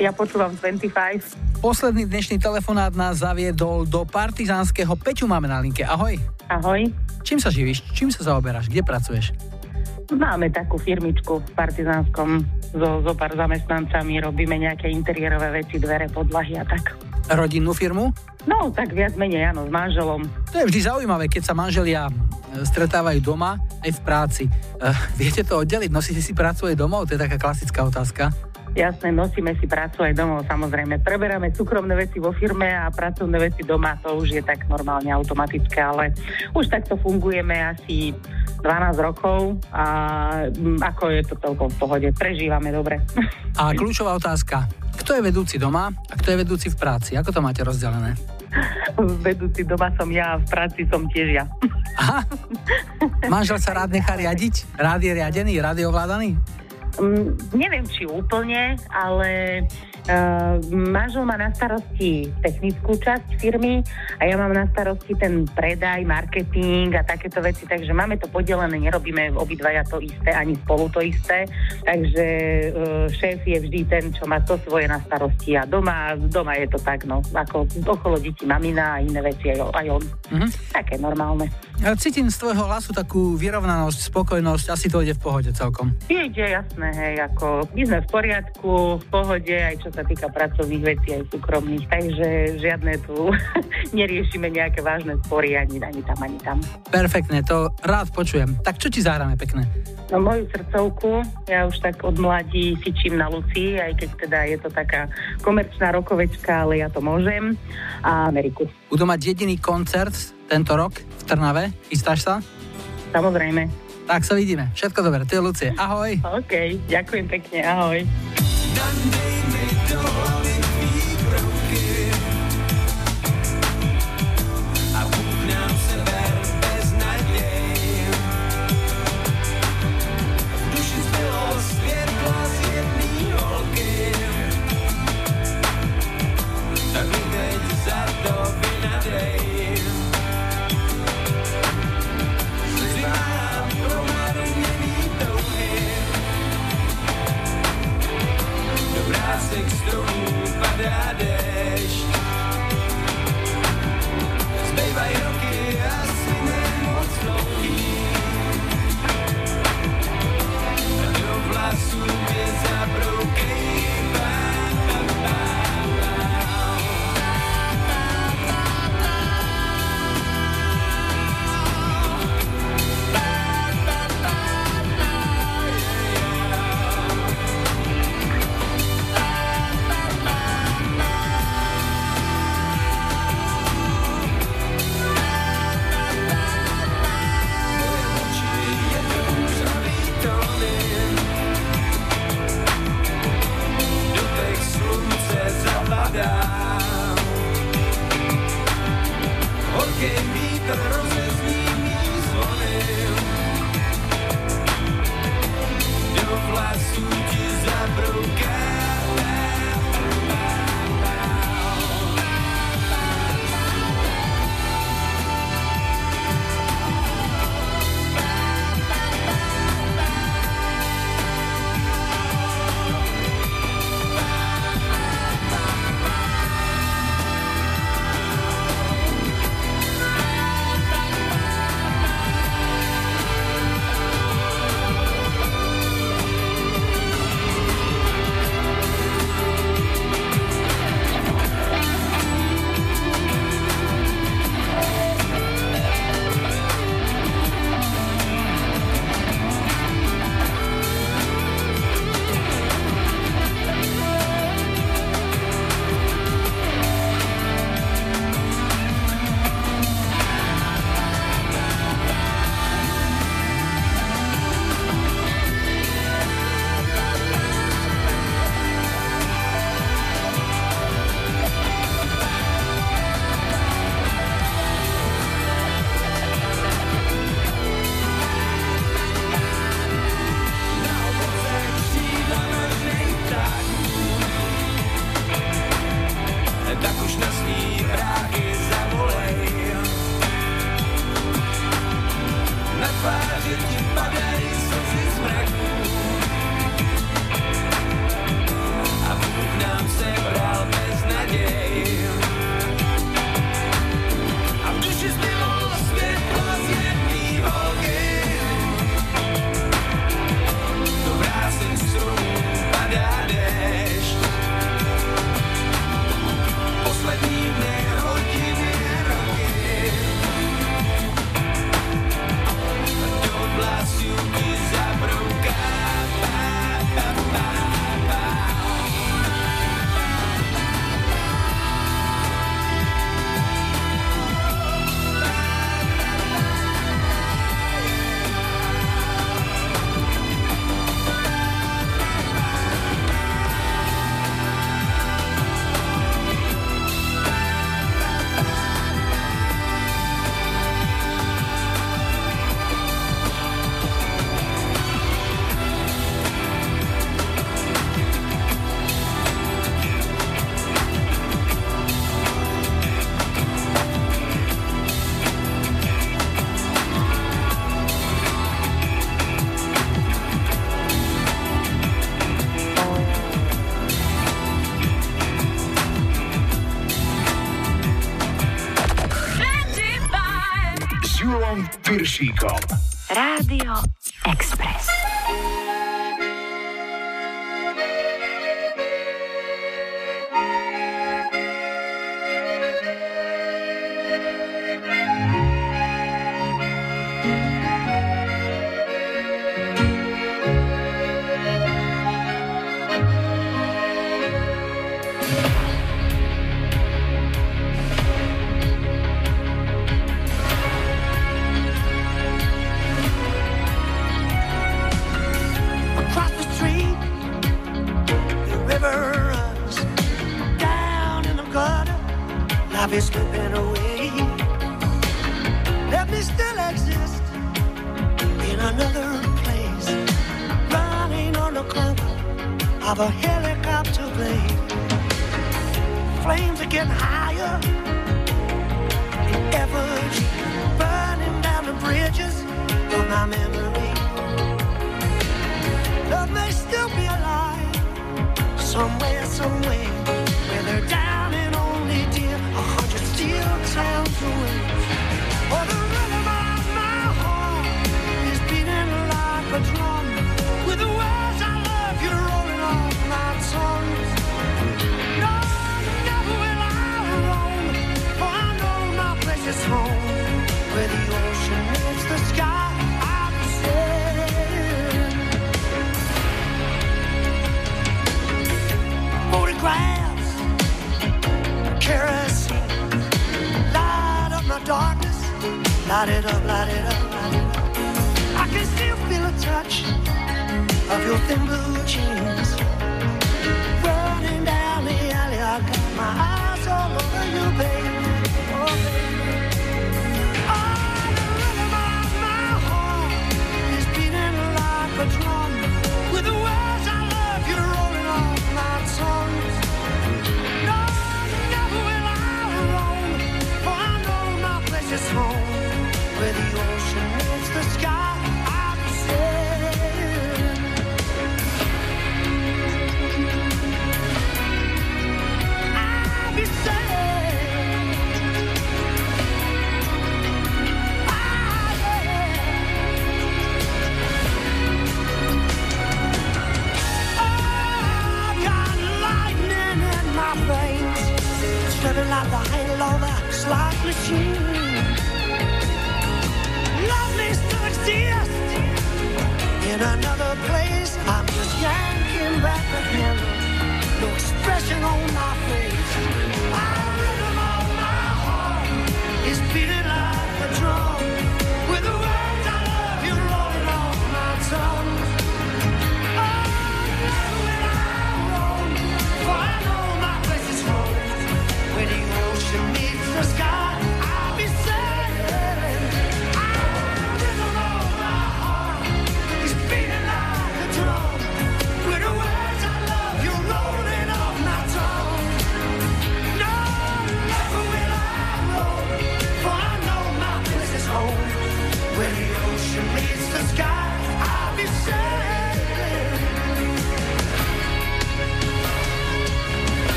Ja počúvam 25. Posledný dnešný telefonát nás zaviedol do partizánskeho. Peťu máme na linke. Ahoj. Ahoj. Čím sa živíš? Čím sa zaoberáš? Kde pracuješ? Máme takú firmičku v Partizánskom so, so pár zamestnancami, robíme nejaké interiérové veci, dvere, podlahy a tak. Rodinnú firmu? No, tak viac menej, áno, s manželom. To je vždy zaujímavé, keď sa manželia e, stretávajú doma aj v práci. Uh, viete to oddeliť? Nosíte si prácu aj domov? To je taká klasická otázka. Jasné, nosíme si prácu aj domov, samozrejme. Preberáme súkromné veci vo firme a pracovné veci doma, to už je tak normálne automatické, ale už takto fungujeme asi 12 rokov a mm, ako je to celkom v pohode. Prežívame dobre. A kľúčová otázka. Kto je vedúci doma a kto je vedúci v práci? Ako to máte rozdelené? [LAUGHS] Vedúci doma som ja a v práci som tiež ja. Manžel sa rád nechá riadiť? Rád je riadený? Rád je ovládaný? Mm, neviem, či úplne, ale uh, manžel má na starosti technickú časť firmy a ja mám na starosti ten predaj, marketing a takéto veci, takže máme to podelené, nerobíme obidvaja to isté, ani spolu to isté, takže uh, šéf je vždy ten, čo má to svoje na starosti a doma, doma je to tak, no, ako okolo detí mamina a iné veci aj, aj on. Mhm. Také normálne. Cítim z tvojho hlasu takú vyrovnanosť, spokojnosť, asi to ide v pohode celkom. Ide, jasné, hej, ako my sme v poriadku, v pohode, aj čo sa týka pracovných vecí, aj súkromných, takže žiadne tu [LAUGHS] neriešime nejaké vážne spory ani, ani tam, ani tam. Perfektne, to rád počujem. Tak čo ti zahráme pekné? No moju srdcovku, ja už tak od mladí fičím na Luci, aj keď teda je to taká komerčná rokovečka, ale ja to môžem. A Ameriku. Budú mať jediný koncert tento rok v Trnave. Chystáš sa? Samozrejme. Tak sa vidíme. Všetko dobré. Ty je Lucie. Ahoj. OK, ďakujem pekne, ahoj. Kováčíkom. Rádio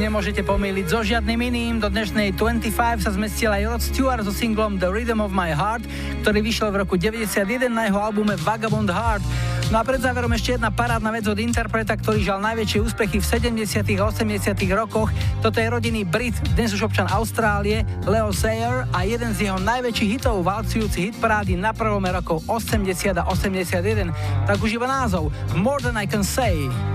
nemôžete pomýliť so žiadnym iným. Do dnešnej 25 sa zmestil aj Rod Stewart so singlom The Rhythm of My Heart, ktorý vyšiel v roku 91 na jeho albume Vagabond Heart. No a pred záverom ešte jedna parádna vec od interpreta, ktorý žal najväčšie úspechy v 70. a 80. rokoch. Toto je rodinný Brit, dnes už občan Austrálie, Leo Sayer a jeden z jeho najväčších hitov valcujúci hit parády na prvome rokov 80 a 81. Tak už iba názov More Than I Can Say.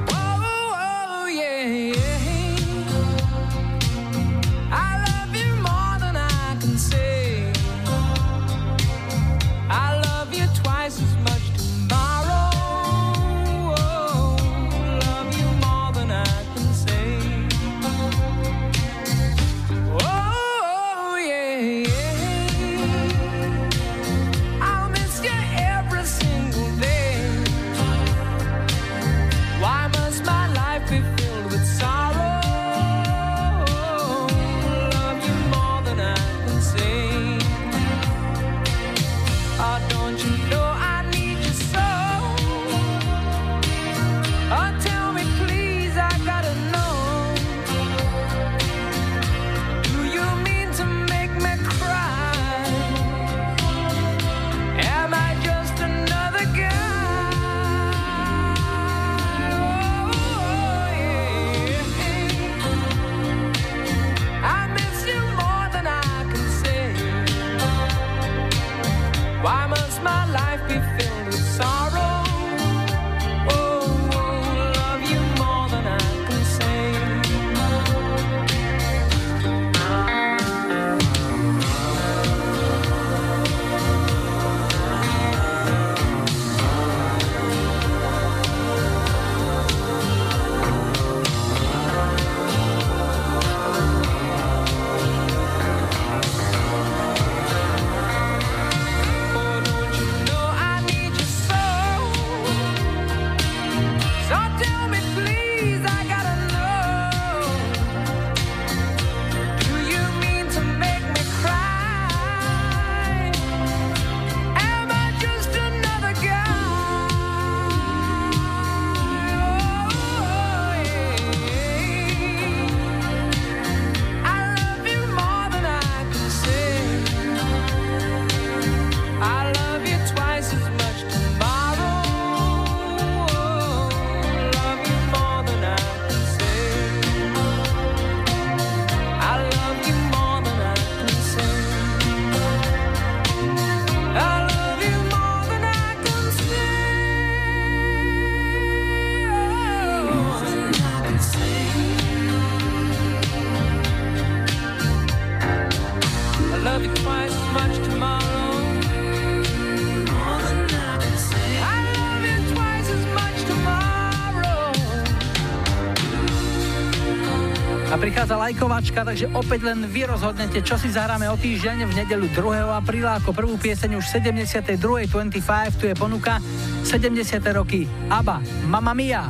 Lajkovačka, takže opäť len vy rozhodnete, čo si zahráme o týždeň v nedelu 2. apríla ako prvú pieseň už 72. 25. Tu je ponuka 70. roky ABBA, Mamma Mia.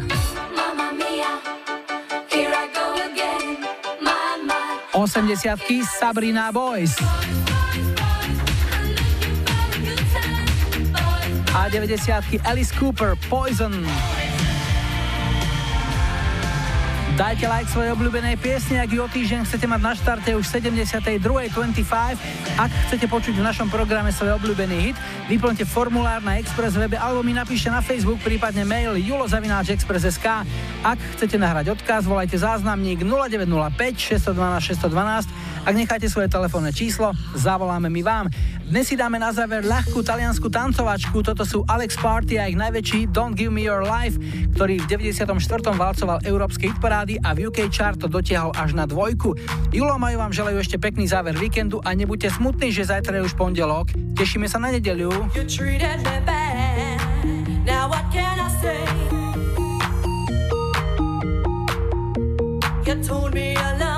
Mamma mia, here I go again. My, my. 80 Sabrina Boys. A 90 Alice Cooper, Poison. Dajte like svojej obľúbenej piesne, ak ju o týždeň chcete mať na štarte už 72.25. Ak chcete počuť v našom programe svoj obľúbený hit, vyplňte formulár na Express webe alebo mi napíšte na Facebook, prípadne mail julozavináčexpress.sk. Ak chcete nahrať odkaz, volajte záznamník 0905 612 612. Ak necháte svoje telefónne číslo, zavoláme my vám. Dnes si dáme na záver ľahkú taliansku tancovačku. Toto sú Alex Party a ich najväčší Don't Give Me Your Life, ktorý v 94. valcoval európske hitparády a v UK chart to dotiahol až na dvojku. Julo a Majo vám želajú ešte pekný záver víkendu a nebuďte smutní, že zajtra je už pondelok. Tešíme sa na nedeľu. You told me your love.